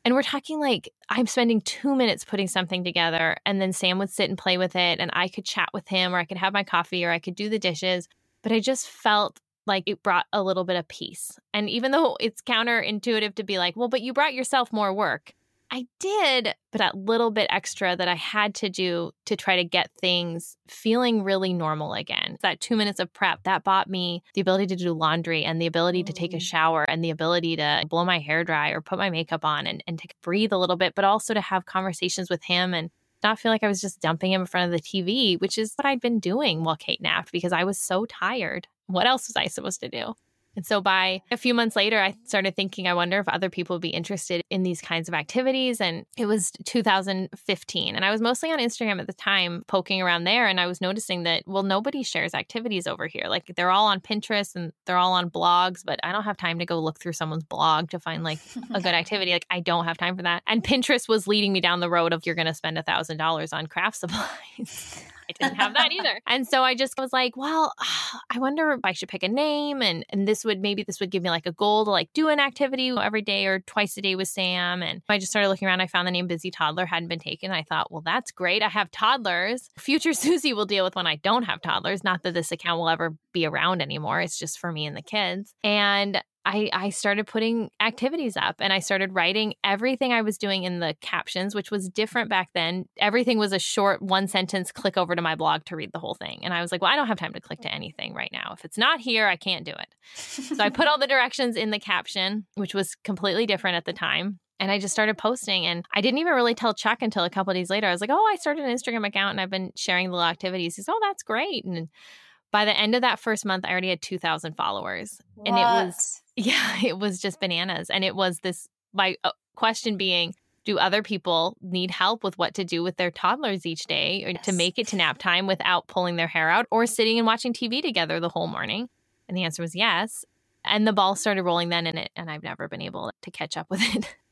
And we're talking like I'm spending two minutes putting something together, and then Sam would sit and play with it, and I could chat with him, or I could have my coffee, or I could do the dishes. But I just felt like it brought a little bit of peace. And even though it's counterintuitive to be like, well, but you brought yourself more work, I did, but that little bit extra that I had to do to try to get things feeling really normal again. That two minutes of prep that bought me the ability to do laundry and the ability to take a mm. shower and the ability to blow my hair dry or put my makeup on and, and to breathe a little bit, but also to have conversations with him and not feel like I was just dumping him in front of the TV, which is what I'd been doing while Kate napped because I was so tired. What else was I supposed to do? And so by a few months later, I started thinking, I wonder if other people would be interested in these kinds of activities. And it was 2015. And I was mostly on Instagram at the time, poking around there. And I was noticing that, well, nobody shares activities over here. Like they're all on Pinterest and they're all on blogs, but I don't have time to go look through someone's blog to find like a good activity. Like I don't have time for that. And Pinterest was leading me down the road of you're going to spend a $1,000 on craft supplies. I didn't have that either. And so I just was like, well, I wonder if I should pick a name and and this would maybe this would give me like a goal to like do an activity every day or twice a day with Sam. And I just started looking around. I found the name Busy Toddler hadn't been taken. I thought, well, that's great. I have toddlers. Future Susie will deal with when I don't have toddlers. Not that this account will ever be around anymore. It's just for me and the kids. And I, I started putting activities up and I started writing everything I was doing in the captions, which was different back then. Everything was a short one sentence click over to my blog to read the whole thing. And I was like, well, I don't have time to click to anything right now. If it's not here, I can't do it. so I put all the directions in the caption, which was completely different at the time. And I just started posting. And I didn't even really tell Chuck until a couple days later. I was like, oh, I started an Instagram account and I've been sharing the little activities. He's, oh, that's great. And by the end of that first month, I already had 2,000 followers. What? And it was, yeah, it was just bananas. And it was this, my uh, question being, do other people need help with what to do with their toddlers each day or yes. to make it to nap time without pulling their hair out or sitting and watching TV together the whole morning? And the answer was yes. And the ball started rolling then, and it, and I've never been able to catch up with it.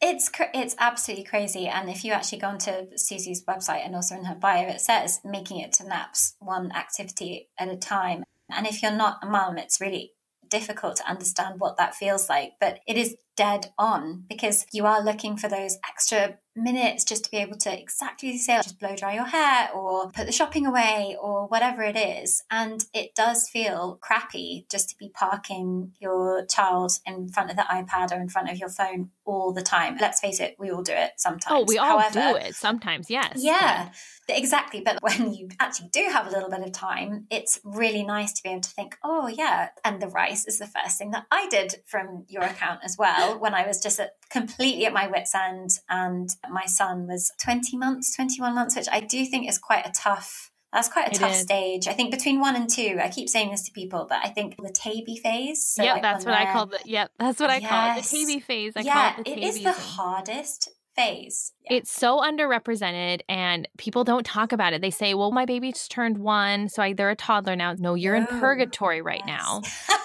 It's it's absolutely crazy, and if you actually go onto Susie's website and also in her bio, it says making it to naps one activity at a time. And if you're not a mum, it's really difficult to understand what that feels like. But it is dead on because you are looking for those extra minutes just to be able to exactly say just blow dry your hair or put the shopping away or whatever it is. And it does feel crappy just to be parking your child in front of the ipad or in front of your phone all the time. Let's face it we all do it sometimes. Oh we all However, do it sometimes yes. yeah exactly. But when you actually do have a little bit of time it's really nice to be able to think oh yeah and the rice is the first thing that i did from your account as well when i was just at, completely at my wits end and my son was 20 months, 21 months, which I do think is quite a tough that's quite a it tough is. stage. I think between one and two, I keep saying this to people, but I think the tabby phase. So yep, like that's what I call it. Yep, that's what I yes. call it. The tabby phase. I yeah, it, it is the hardest phase. Yeah. It's so underrepresented and people don't talk about it. They say, well, my baby just turned one, so I, they're a toddler now. No, you're in oh, purgatory right yes. now.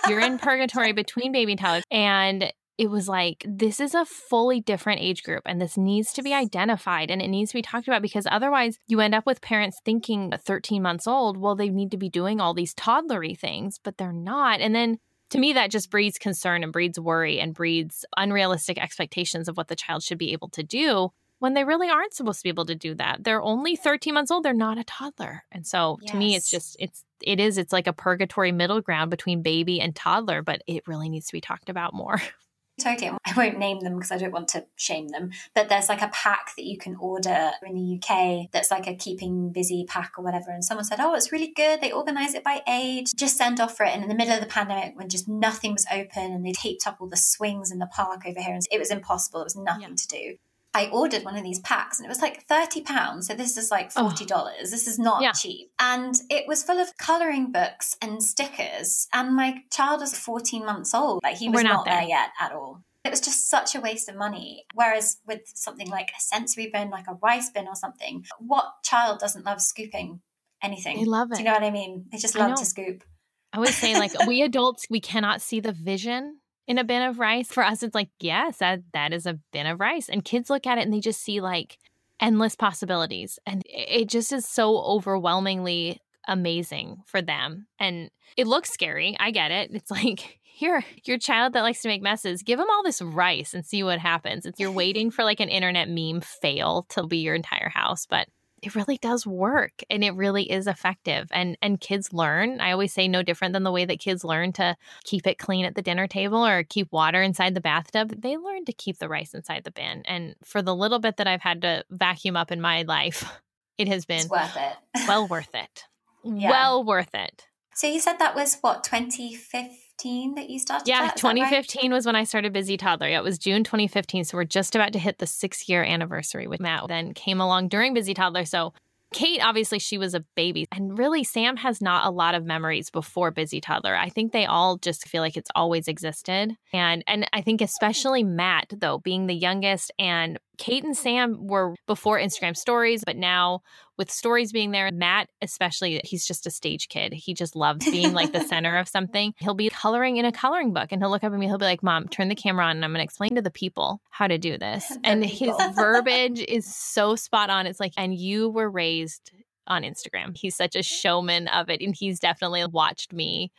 you're in purgatory between baby and toddlers. And it was like this is a fully different age group and this needs to be identified and it needs to be talked about because otherwise you end up with parents thinking uh, 13 months old well they need to be doing all these toddlery things but they're not. And then to me that just breeds concern and breeds worry and breeds unrealistic expectations of what the child should be able to do when they really aren't supposed to be able to do that. They're only 13 months old they're not a toddler. And so yes. to me it's just it's it is it's like a purgatory middle ground between baby and toddler but it really needs to be talked about more Totally. I won't name them because I don't want to shame them. But there's like a pack that you can order in the UK that's like a keeping busy pack or whatever. And someone said, Oh, it's really good. They organize it by age. Just send off for it. And in the middle of the pandemic, when just nothing was open and they taped up all the swings in the park over here, and it was impossible. There was nothing yeah. to do. I ordered one of these packs and it was like £30. So this is like $40. Oh. This is not yeah. cheap. And it was full of colouring books and stickers. And my child was 14 months old. Like he was not, not there. there yet at all. It was just such a waste of money. Whereas with something like a sensory bin, like a rice bin or something, what child doesn't love scooping anything? They love it. Do you know what I mean? They just love to scoop. I was saying, like, we adults, we cannot see the vision in a bin of rice. For us, it's like, yes, that, that is a bin of rice. And kids look at it and they just see like endless possibilities. And it just is so overwhelmingly amazing for them. And it looks scary. I get it. It's like, here, your child that likes to make messes, give them all this rice and see what happens. It's you're waiting for like an internet meme fail to be your entire house. But it really does work and it really is effective and and kids learn. I always say no different than the way that kids learn to keep it clean at the dinner table or keep water inside the bathtub. They learn to keep the rice inside the bin and for the little bit that i've had to vacuum up in my life it has been it's worth it. well worth it. Yeah. well worth it. So you said that was what 2015 2015 that you started? Yeah, that? 2015 right? was when I started Busy Toddler. Yeah, it was June 2015. So we're just about to hit the six year anniversary with Matt. Then came along during Busy Toddler. So Kate, obviously, she was a baby. And really, Sam has not a lot of memories before Busy Toddler. I think they all just feel like it's always existed. And and I think especially Matt, though, being the youngest and Kate and Sam were before Instagram stories, but now with stories being there, Matt, especially, he's just a stage kid. He just loves being like the center of something. He'll be coloring in a coloring book and he'll look up at me. He'll be like, Mom, turn the camera on and I'm going to explain to the people how to do this. and his verbiage is so spot on. It's like, and you were raised on Instagram. He's such a showman of it. And he's definitely watched me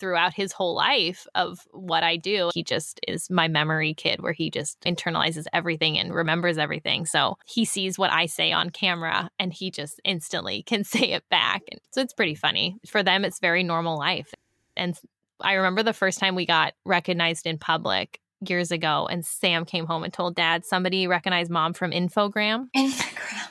throughout his whole life of what I do. He just is my memory kid where he just internalizes everything and remembers everything. So he sees what I say on camera and he just instantly can say it back. And so it's pretty funny. For them, it's very normal life. And I remember the first time we got recognized in public years ago and Sam came home and told dad somebody recognized mom from Infogram. Infogram.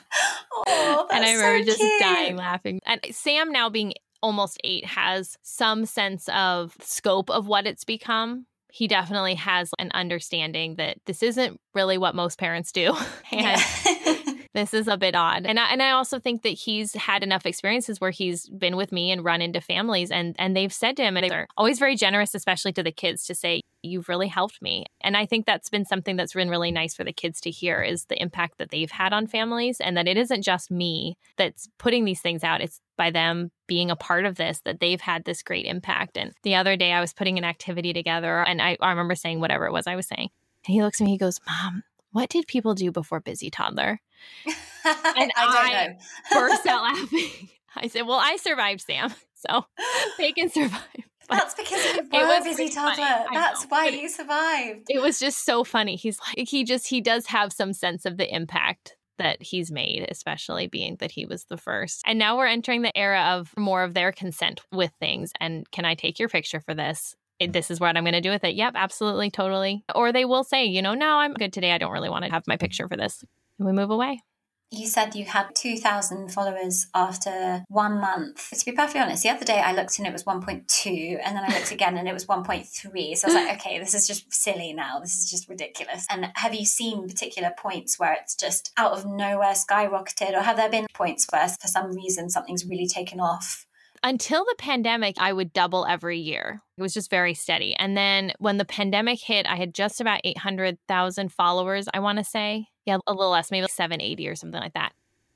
Oh, and I remember so just dying laughing. And Sam now being almost eight has some sense of scope of what it's become. He definitely has an understanding that this isn't really what most parents do. and yeah. This is a bit odd. And I, and I also think that he's had enough experiences where he's been with me and run into families and and they've said to him and they're always very generous especially to the kids to say you've really helped me. And I think that's been something that's been really nice for the kids to hear is the impact that they've had on families and that it isn't just me that's putting these things out. It's by them being a part of this that they've had this great impact. And the other day I was putting an activity together and I, I remember saying whatever it was I was saying. And he looks at me, he goes, Mom, what did people do before busy toddler? and I, I burst out laughing. I said, Well, I survived, Sam. So they can survive. That's because you were a busy toddler. That's why you survived. It was just so funny. He's like, he just, he does have some sense of the impact that he's made, especially being that he was the first. And now we're entering the era of more of their consent with things. And can I take your picture for this? Eh, this is what I'm going to do with it. Yep, absolutely, totally. Or they will say, you know, no, I'm good today. I don't really want to have my picture for this. And we move away. You said you had 2,000 followers after one month. To be perfectly honest, the other day I looked and it was 1.2, and then I looked again and it was 1.3. So I was like, okay, this is just silly now. This is just ridiculous. And have you seen particular points where it's just out of nowhere skyrocketed, or have there been points where for some reason something's really taken off? Until the pandemic, I would double every year. It was just very steady. And then when the pandemic hit, I had just about 800,000 followers, I want to say. Yeah, a little less, maybe 780 or something like that.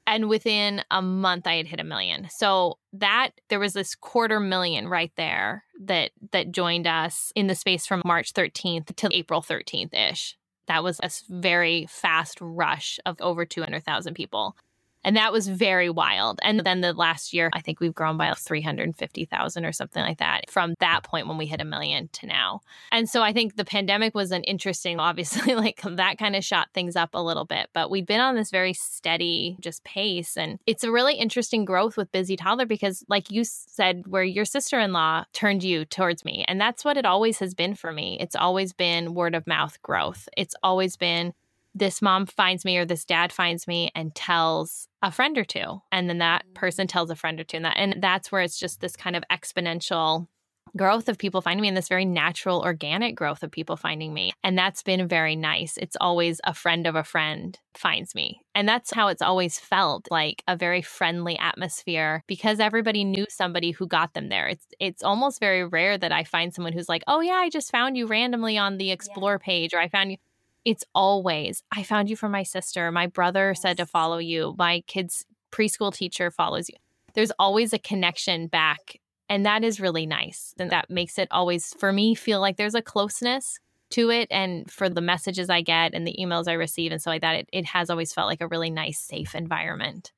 And within a month I had hit a million. So that there was this quarter million right there that that joined us in the space from March 13th to April 13th ish. That was a very fast rush of over 200,000 people. And that was very wild. And then the last year, I think we've grown by 350,000 or something like that from that point when we hit a million to now. And so I think the pandemic was an interesting, obviously, like that kind of shot things up a little bit. But we've been on this very steady just pace. And it's a really interesting growth with Busy Toddler because, like you said, where your sister in law turned you towards me. And that's what it always has been for me. It's always been word of mouth growth. It's always been this mom finds me or this dad finds me and tells a friend or two. And then that mm. person tells a friend or two. And that and that's where it's just this kind of exponential growth of people finding me and this very natural organic growth of people finding me. And that's been very nice. It's always a friend of a friend finds me. And that's how it's always felt like a very friendly atmosphere because everybody knew somebody who got them there. It's it's almost very rare that i find someone who's like oh yeah i just found you randomly on the explore yeah. page or i found you it's always, I found you from my sister. My brother yes. said to follow you. My kid's preschool teacher follows you. There's always a connection back. And that is really nice. And that makes it always, for me, feel like there's a closeness to it. And for the messages I get and the emails I receive and so like that, it, it has always felt like a really nice, safe environment,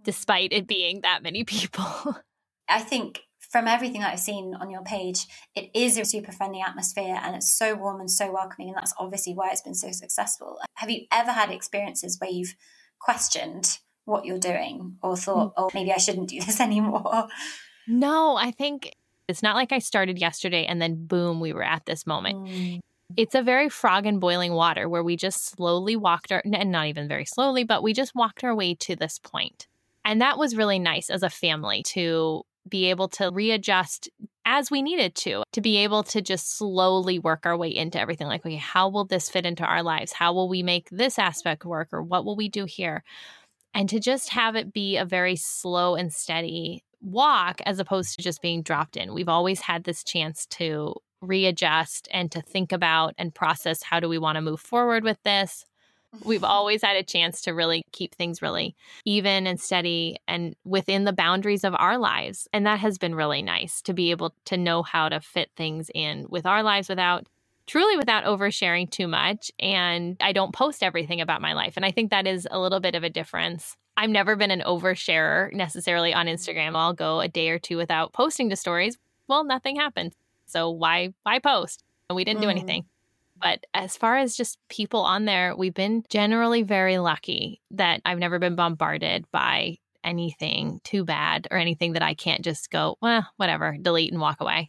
mm. despite it being that many people. I think from everything that I've seen on your page, it is a super friendly atmosphere and it's so warm and so welcoming. And that's obviously why it's been so successful. Have you ever had experiences where you've questioned what you're doing or thought, mm. oh, maybe I shouldn't do this anymore? No, I think it's not like I started yesterday and then boom, we were at this moment. Mm. It's a very frog in boiling water where we just slowly walked our, and not even very slowly, but we just walked our way to this point. And that was really nice as a family to be able to readjust as we needed to, to be able to just slowly work our way into everything. Like, okay, how will this fit into our lives? How will we make this aspect work? Or what will we do here? And to just have it be a very slow and steady walk as opposed to just being dropped in. We've always had this chance to readjust and to think about and process how do we want to move forward with this? We've always had a chance to really keep things really even and steady and within the boundaries of our lives. And that has been really nice to be able to know how to fit things in with our lives without truly without oversharing too much. And I don't post everything about my life. And I think that is a little bit of a difference. I've never been an oversharer necessarily on Instagram. I'll go a day or two without posting to stories. Well, nothing happened. So why why post? We didn't mm. do anything. But as far as just people on there, we've been generally very lucky that I've never been bombarded by anything too bad or anything that I can't just go, well, whatever, delete and walk away.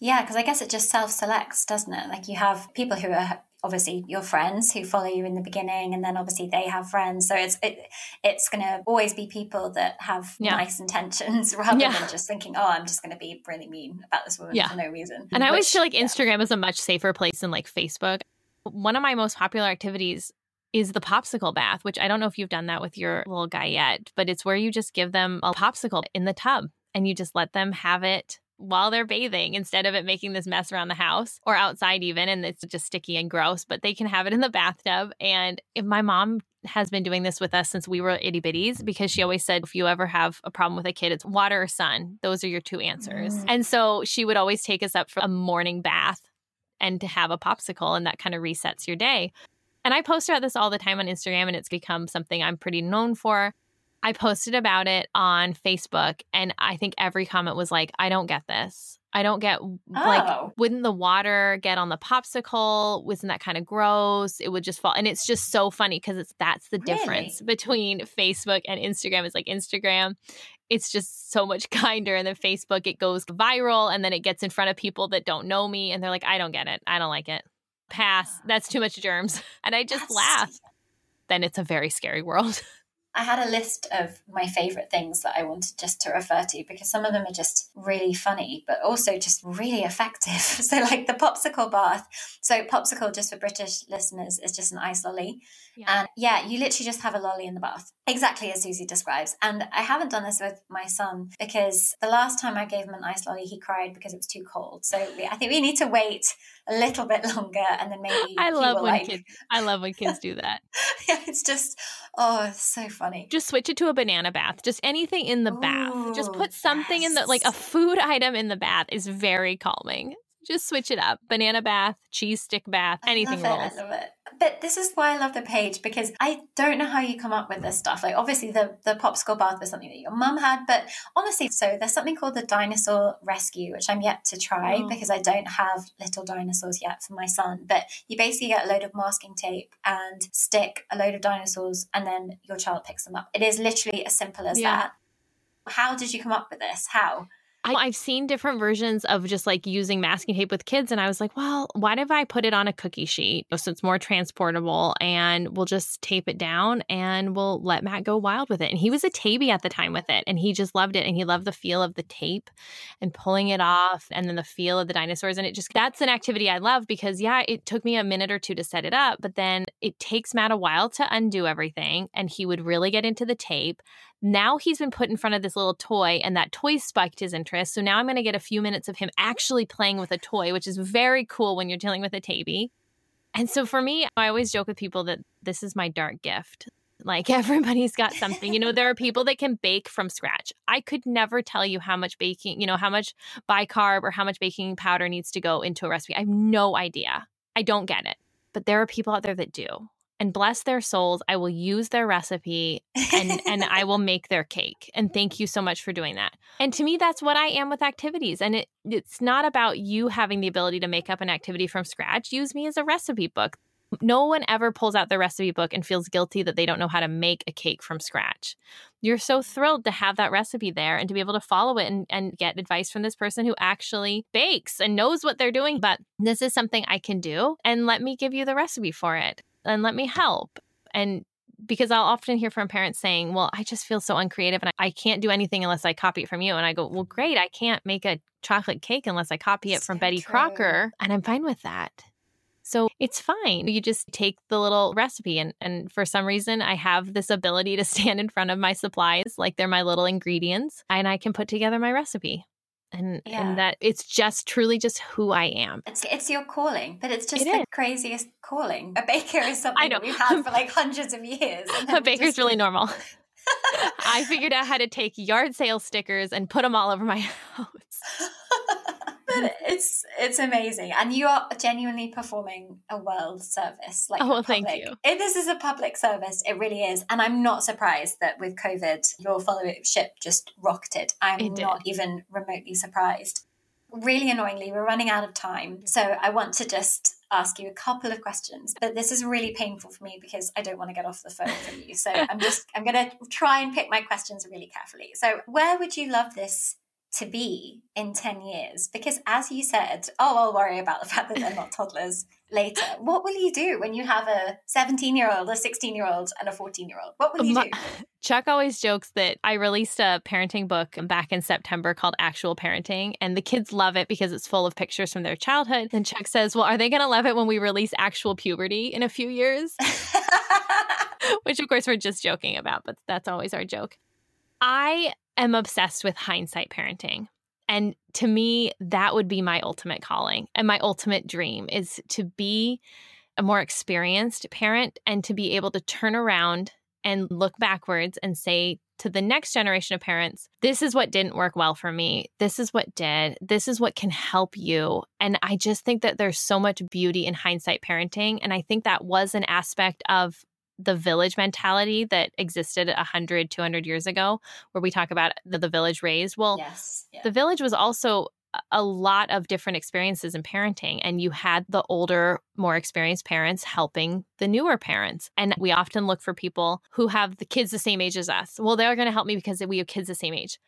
Yeah, because I guess it just self selects, doesn't it? Like you have people who are obviously your friends who follow you in the beginning and then obviously they have friends so it's it, it's going to always be people that have yeah. nice intentions rather yeah. than just thinking oh i'm just going to be really mean about this woman yeah. for no reason and i always feel like instagram is a much safer place than like facebook one of my most popular activities is the popsicle bath which i don't know if you've done that with your little guy yet but it's where you just give them a popsicle in the tub and you just let them have it while they're bathing instead of it making this mess around the house or outside even and it's just sticky and gross but they can have it in the bathtub. And if my mom has been doing this with us since we were itty bitties because she always said if you ever have a problem with a kid it's water or sun. Those are your two answers. Mm. and so she would always take us up for a morning bath and to have a popsicle and that kind of resets your day. And i post about this all the time on instagram and it's become something i'm pretty known for I posted about it on Facebook, and I think every comment was like, I don't get this. I don't get Oh. like wouldn't the water get on the popsicle? Wasn't that kind of gross? It would just fall. And it's just so funny because it's that's the difference between Facebook and Instagram. Is like Instagram, it's just so much kinder. And then Facebook, it goes viral and then it gets in front of people that don't know me and they're like, I don't get it. I don't like it. Pass. That's too much germs. And I just That's- laugh. Then it's a very scary world. I had a list of my favorite things that I wanted just to refer to because some of them are just really funny, but also just really effective. So, like the popsicle bath. So, popsicle, just for British listeners, is just an ice lolly. And yeah, you literally just have a lolly in the bath, exactly as Susie describes. And I haven't done this with my son because the last time I gave him an ice lolly, he cried because it was too cold. So, I think we need to wait a little bit longer and then maybe. I love when like, kids I love when kids do that. yeah, it's just, oh, it's so funny. just switch it to a banana bath. Just anything in the bath. Just put something in the like a food item in the bath is very calming. Just switch it up. Banana bath, cheese stick bath, anything rolls. I love it. But this is why I love the page because I don't know how you come up with this stuff. Like obviously the the popsicle bath was something that your mum had, but honestly, so there's something called the dinosaur rescue, which I'm yet to try Oh. because I don't have little dinosaurs yet for my son. But you basically get a load of masking tape and stick a load of dinosaurs, and then your child picks them up. It is literally as simple as Yeah. that. How did you come up with this? How? I, I've seen different versions of just like using masking tape with kids, and I was like, well, why if I put it on a cookie sheet so it's more transportable and we'll just tape it down and we'll let Matt go wild with it. And he was a tabby at the time with it, and he just loved it. And he loved the feel of the tape and pulling it off, and then the feel of the dinosaurs. And it just that's an activity I love because, yeah, it took me a minute or two to set it up, but then it takes Matt a while to undo everything, and he would really get into the tape. Now he's been put in front of this little toy, and that toy spiked his interest. So now I'm going to get a few minutes of him actually playing with a toy, which is very cool when you're dealing with a tabby. And so for me, I always joke with people that this is my dark gift. Like everybody's got something. You know, there are people that can bake from scratch. I could never tell you how much baking, you know, how much bicarb or how much baking powder needs to go into a recipe. I have no idea. I don't get it. But there are people out there that do. And bless their souls, I will use their recipe and and I will make their cake. And thank you so much for doing that. And to me that's what I am with activities. And it it's not about you having the ability to make up an activity from scratch. Use me as a recipe book. No one ever pulls out their recipe book and feels guilty that they don't know how to make a cake from scratch. You're so thrilled to have that recipe there and to be able to follow it and, and get advice from this person who actually bakes and knows what they're doing. But this is something I can do, and let me give you the recipe for it and let me help. And because I'll often hear from parents saying, Well, I just feel so uncreative and I can't do anything unless I copy it from you. And I go, Well, great. I can't make a chocolate cake unless I copy it from Betty true. Crocker. And I'm fine with that. So it's fine. You just take the little recipe and and for some reason I have this ability to stand in front of my supplies like they're my little ingredients and I can put together my recipe. And Yeah. and that it's just truly just who I am. It's, it's your calling, but it's just It the is. craziest calling. A baker is something we've had for like hundreds of years. A baker's just- really normal. I figured out how to take yard sale stickers and put them all over my house. But it's it's amazing, and you are genuinely performing a world service. Like Oh, well, thank you. It, this is a public service. It really is, and I'm not surprised that with COVID, your followership just rocketed. I'm not even remotely surprised. Really annoyingly, we're running out of time, so I want to just ask you a couple of questions. But this is really painful for me because I don't want to get off the phone from you. So I'm just I'm going to try and pick my questions really carefully. So where would you love this to be in 10 years? Because as you said, oh, I'll worry about the fact that they're not toddlers later. What will you do when you have a 17 year old, a 16 year old, and a 14 year old? What will you do? Chuck always jokes that I released a parenting book back in September called Actual Parenting, and the kids love it because it's full of pictures from their childhood. And Chuck says, Well, are they going to love it when we release actual puberty in a few years? Which, of course, we're just joking about, but that's always our joke. I am obsessed with hindsight parenting. And to me, that would be my ultimate calling and my ultimate dream is to be a more experienced parent and to be able to turn around and look backwards and say to the next generation of parents, this is what didn't work well for me. This is what did. This is what can help you. And I just think that there's so much beauty in hindsight parenting. And I think that was an aspect of the village mentality that existed 100 200 years ago where we talk about the, the village raised well yes, yeah. the village was also a lot of different experiences in parenting and you had the older more experienced parents helping the newer parents and we often look for people who have the kids the same age as us well they're going to help me because we have kids the same age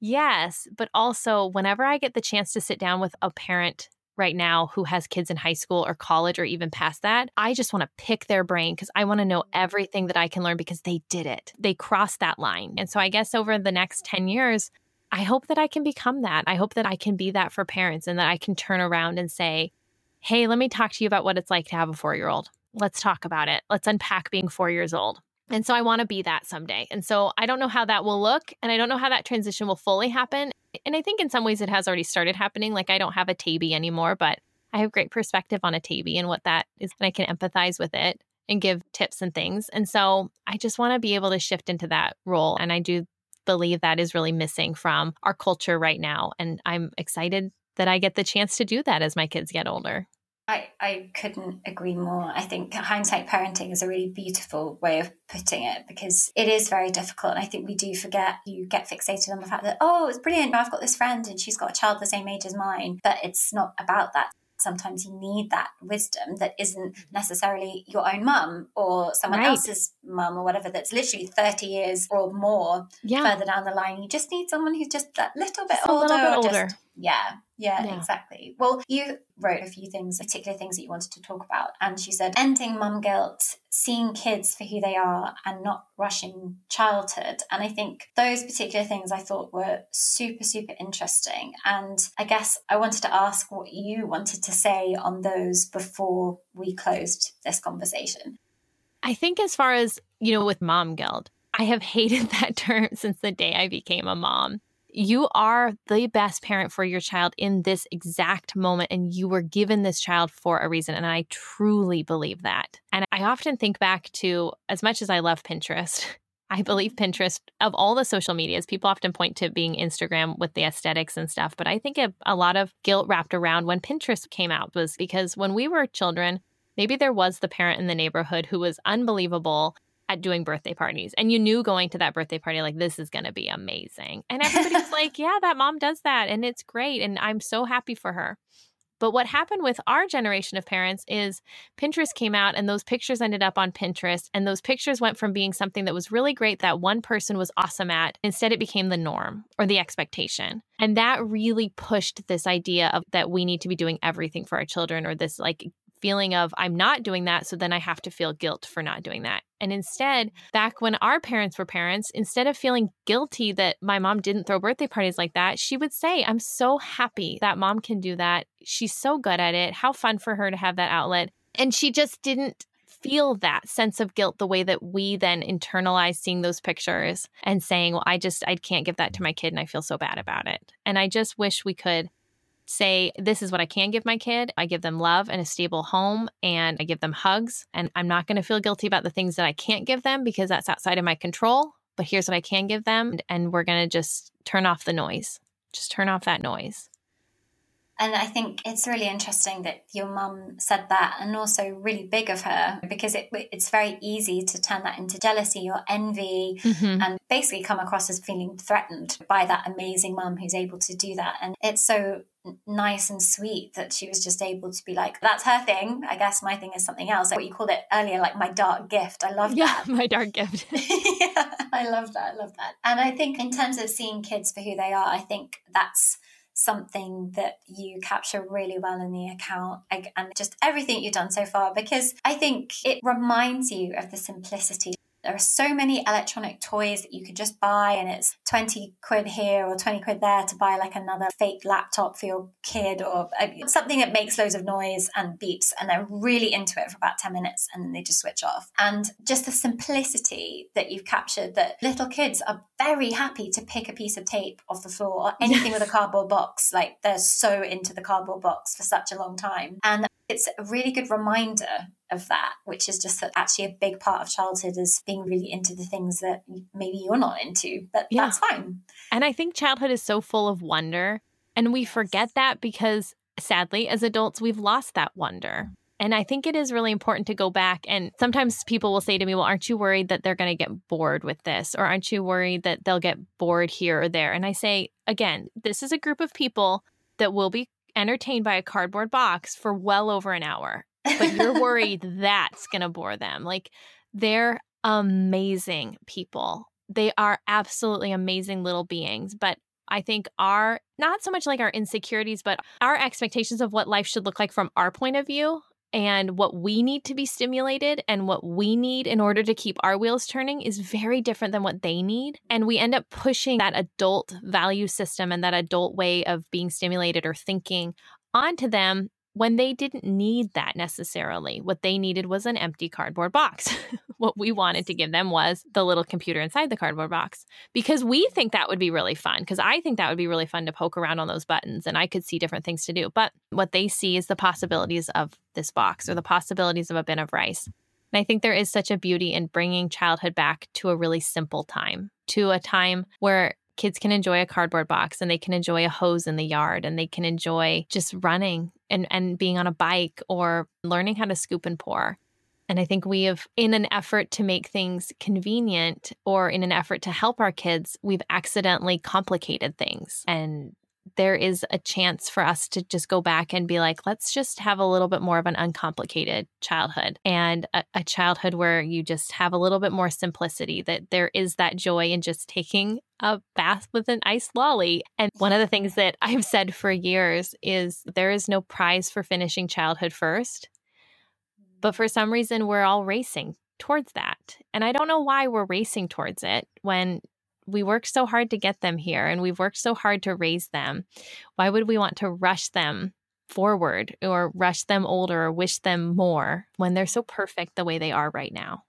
yes but also whenever i get the chance to sit down with a parent right now who has kids in high school or college or even past that, I just want to pick their brain because I want to know everything that I can learn because they did it. They crossed that line. And so I guess over the next 10 years, I hope that I can become that. I hope that I can be that for parents and that I can turn around and say, hey, let me talk to you about what it's like to have a four year old. Let's talk about it. Let's unpack being four years old. And so I want to be that someday. And so I don't know how that will look and I don't know how that transition will fully happen. And I think in some ways it has already started happening. Like I don't have a tabby anymore, but I have great perspective on a tabby and what that is. And I can empathize with it and give tips and things. And so I just want to be able to shift into that role. And I do believe that is really missing from our culture right now. And I'm excited that I get the chance to do that as my kids get older. I, I couldn't agree more. I think hindsight parenting is a really beautiful way of putting it because it is very difficult. And I think we do forget, you get fixated on the fact that, oh, it's brilliant. I've got this friend and she's got a child the same age as mine. But it's not about that sometimes you need that wisdom that isn't necessarily your own mum or someone right. else's mum or whatever that's literally 30 years or more yeah. further down the line you just need someone who's just that little bit just older, little bit older. Just, yeah yeah, yeah, exactly. Well, you wrote a few things, particular things that you wanted to talk about. And she said, ending mum guilt, seeing kids for who they are, and not rushing childhood. And I think those particular things I thought were super, super interesting. And I guess I wanted to ask what you wanted to say on those before we closed this conversation. I think, as far as, you know, with mom guilt, I have hated that term since the day I became a mom you are the best parent for your child in this exact moment, and you were given this child for a reason. And I truly believe that. And I often think back to as much as I love Pinterest. I believe mm-hmm. Pinterest, of all the social medias, people often point to being Instagram with the aesthetics and stuff. But I think a, a lot of guilt wrapped around when Pinterest came out was because when we were children, maybe there was the parent in the neighborhood who was unbelievable at doing birthday parties and you knew going to that birthday party like this is going to be amazing and everybody was like yeah that mom does that and it's great and i'm so happy for her but what happened with our generation of parents is Pinterest came out and those pictures ended up on Pinterest. And those pictures went from being something that was really great that one person was awesome at, instead it became the norm or the expectation. And that really pushed this idea of that we need to be doing everything for our children or this like feeling of I'm not doing that, so then I have to feel guilt for not doing that. And instead, back when our parents were parents, instead of feeling guilty that my mom didn't throw birthday parties like that, she would say, I'm so happy that mom can do that. She's so good at it. How fun for her to have that outlet. And she just didn't feel that sense of guilt the way that we then internalize seeing those pictures and saying, well, I just, I can't give that to my kid and I feel so bad about it. And I just wish we could say, this is what I can give my kid. I give them love and a stable home and I give them hugs. And I'm not going to feel guilty about the things that I can't give them because that's outside of my control. But here's what I can give them. And we're going to just turn off the noise. Just turn off that noise. And I think it's really interesting that your mum said that and also really big of her because it, it's very easy to turn that into jealousy or envy mm-hmm. and basically come across as feeling threatened by that amazing mum who's able to do that. And it's so nice and sweet that she was just able to be like, that's her thing. I guess my thing is something else. Like what you called it earlier, like my dark gift. I love yeah, that. my dark gift. yeah, I love that. I love that. And I think in terms of seeing kids for who they are, I think that's something that you capture really well in the account and just everything you've done so far because I think it reminds you of the simplicity there are so many electronic toys that you could just buy, and it's 20 quid here or 20 quid there to buy like another fake laptop for your kid or uh, something that makes loads of noise and beeps, and they're really into it for about 10 minutes and then they just switch off. And just the simplicity that you've captured that little kids are very happy to pick a piece of tape off the floor or anything with a cardboard box. Like they're so into the cardboard box for such a long time. And it's a really good reminder of that, which is just that actually a big part of childhood is being really into the things that maybe you're not into, but yeah. that's fine. And I think childhood is so full of wonder. And we forget that because sadly, as adults, we've lost that wonder. And I think it is really important to go back. And sometimes people will say to me, Well, aren't you worried that they're going to get bored with this? Or aren't you worried that they'll get bored here or there? And I say, again, this is a group of people that will be entertained by a cardboard box for well over an hour. But you're worried that's going to bore them. Like they're amazing people. They are absolutely amazing little beings. But I think our, not so much like our insecurities, but our expectations of what life should look like from our point of view and what we need to be stimulated and what we need in order to keep our wheels turning is very different than what they need. And we end up pushing that adult value system and that adult way of being stimulated or thinking onto them when they didn't need that necessarily. What they needed was an empty cardboard box. what we wanted to give them was the little computer inside the cardboard box because we think that would be really fun. Because I think that would be really fun to poke around on those buttons and I could see different things to do. But what they see is the possibilities of this box or the possibilities of a bin of rice. And I think there is such a beauty in bringing childhood back to a really simple time, to a time where kids can enjoy a cardboard box and they can enjoy a hose in the yard and they can enjoy just running and, and being on a bike or learning how to scoop and pour. And I think we have, in an effort to make things convenient or in an effort to help our kids, we've accidentally complicated things. And there is a chance for us to just go back and be like, let's just have a little bit more of an uncomplicated childhood and a, a, childhood where you just have a little bit more simplicity, that there is that joy in just taking a bath with an ice lolly. And one of the things that I've said for years is there is no prize for finishing childhood first. But for some reason, we're all racing towards that. And I don't know why we're racing towards it when we worked so hard to get them here and we've worked so hard to raise them. Why would we want to rush them forward or rush them older or wish them more when they're so perfect the way they are right now?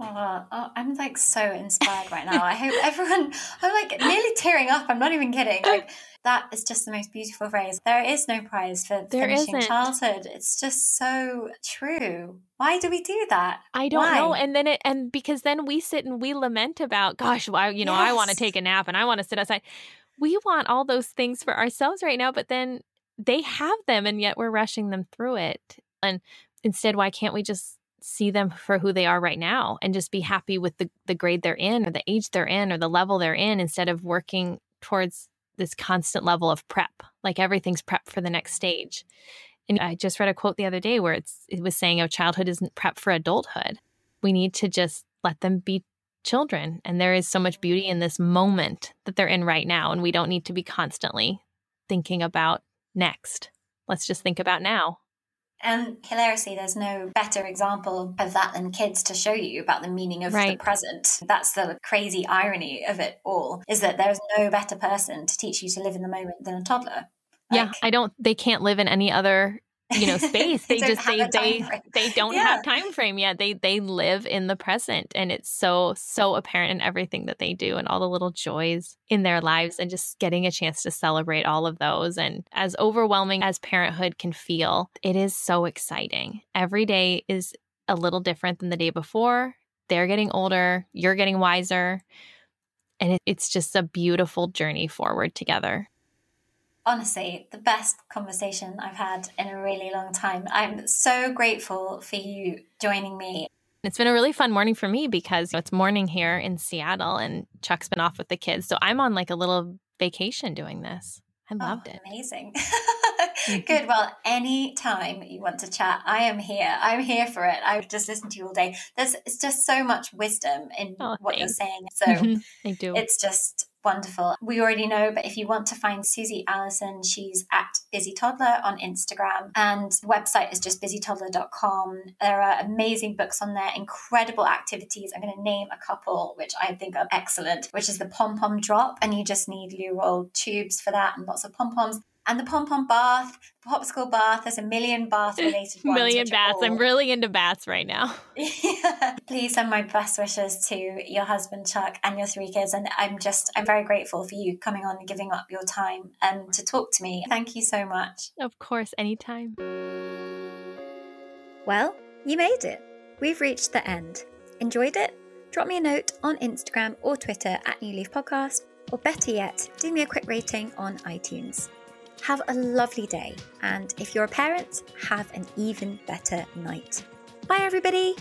Oh, oh, I'm like so inspired right now. I hope everyone, I'm like nearly tearing up. I'm not even kidding. Like, that is just the most beautiful phrase. There is no prize for there finishing isn't. childhood. It's just so true. Why do we do that? I don't Why? know. And then it, and because then we sit and we lament about, gosh, why, you know, yes. I want to take a nap and I want to sit outside. We want all those things for ourselves right now, but then they have them and yet we're rushing them through it. And instead, why can't we just see them for who they are right now and just be happy with the, the grade they're in or the age they're in or the level they're in instead of working towards this constant level of prep, like everything's prep for the next stage. And I just read a quote the other day where it's it was saying, "Oh, childhood isn't prep for adulthood. We need to just let them be children, and there is so much beauty in this moment that they're in right now, and we don't need to be constantly thinking about next. Let's just think about now." And hilariously, there's no better example of that than kids to show you about the meaning of right. the present. That's the crazy irony of it all, is that there's no better person to teach you to live in the moment than a toddler. Like, yeah, I don't, they can't live in any other you know space. They, they just they they they don't yeah. have time frame yet. They they live in the present and it's so so apparent in everything that they do and all the little joys in their lives and just getting a chance to celebrate all of those. And as overwhelming as parenthood can feel it is so exciting. Every day is a little different than the day before. They're getting older. You're getting wiser. And it, it's just a beautiful journey forward together honestly the best conversation I've had in a really long time. I'm so grateful for you joining me. It's been a really fun morning for me because it's morning here in Seattle and Chuck's been off with the kids. So I'm on like a little vacation doing this. I oh, loved oh, it. Amazing. Good. Well, anytime you want to chat, I am here. I'm here for it. I would just listen to you all day. There's it's just so much wisdom in oh, what thanks. you're saying. So I do. It's just wonderful. We already know, but if you want to find Susie Allison, she's at Busy Toddler on Instagram, and the website is just busytoddler.com. There are amazing books on there, incredible activities. I'm going to name a couple which I think are excellent, which is the pom pom drop, and you just need loo tubes for that and lots of pom poms and the pom pom bath, popsicle bath. There's a million bath related ones. million baths. All... I'm really into baths right now. yeah. Please send my best wishes to your husband Chuck and your three kids. And I'm just I'm very grateful for you coming on and giving up your time and to talk to me. Thank you so much. Of course, anytime. Well, you made it. We've reached the end. Enjoyed it? Drop me a note on Instagram or Twitter at New Leaf Podcast, or better yet, do me a quick rating on iTunes. Have a lovely day. And if you're a parent, have an even better night. Bye, everybody.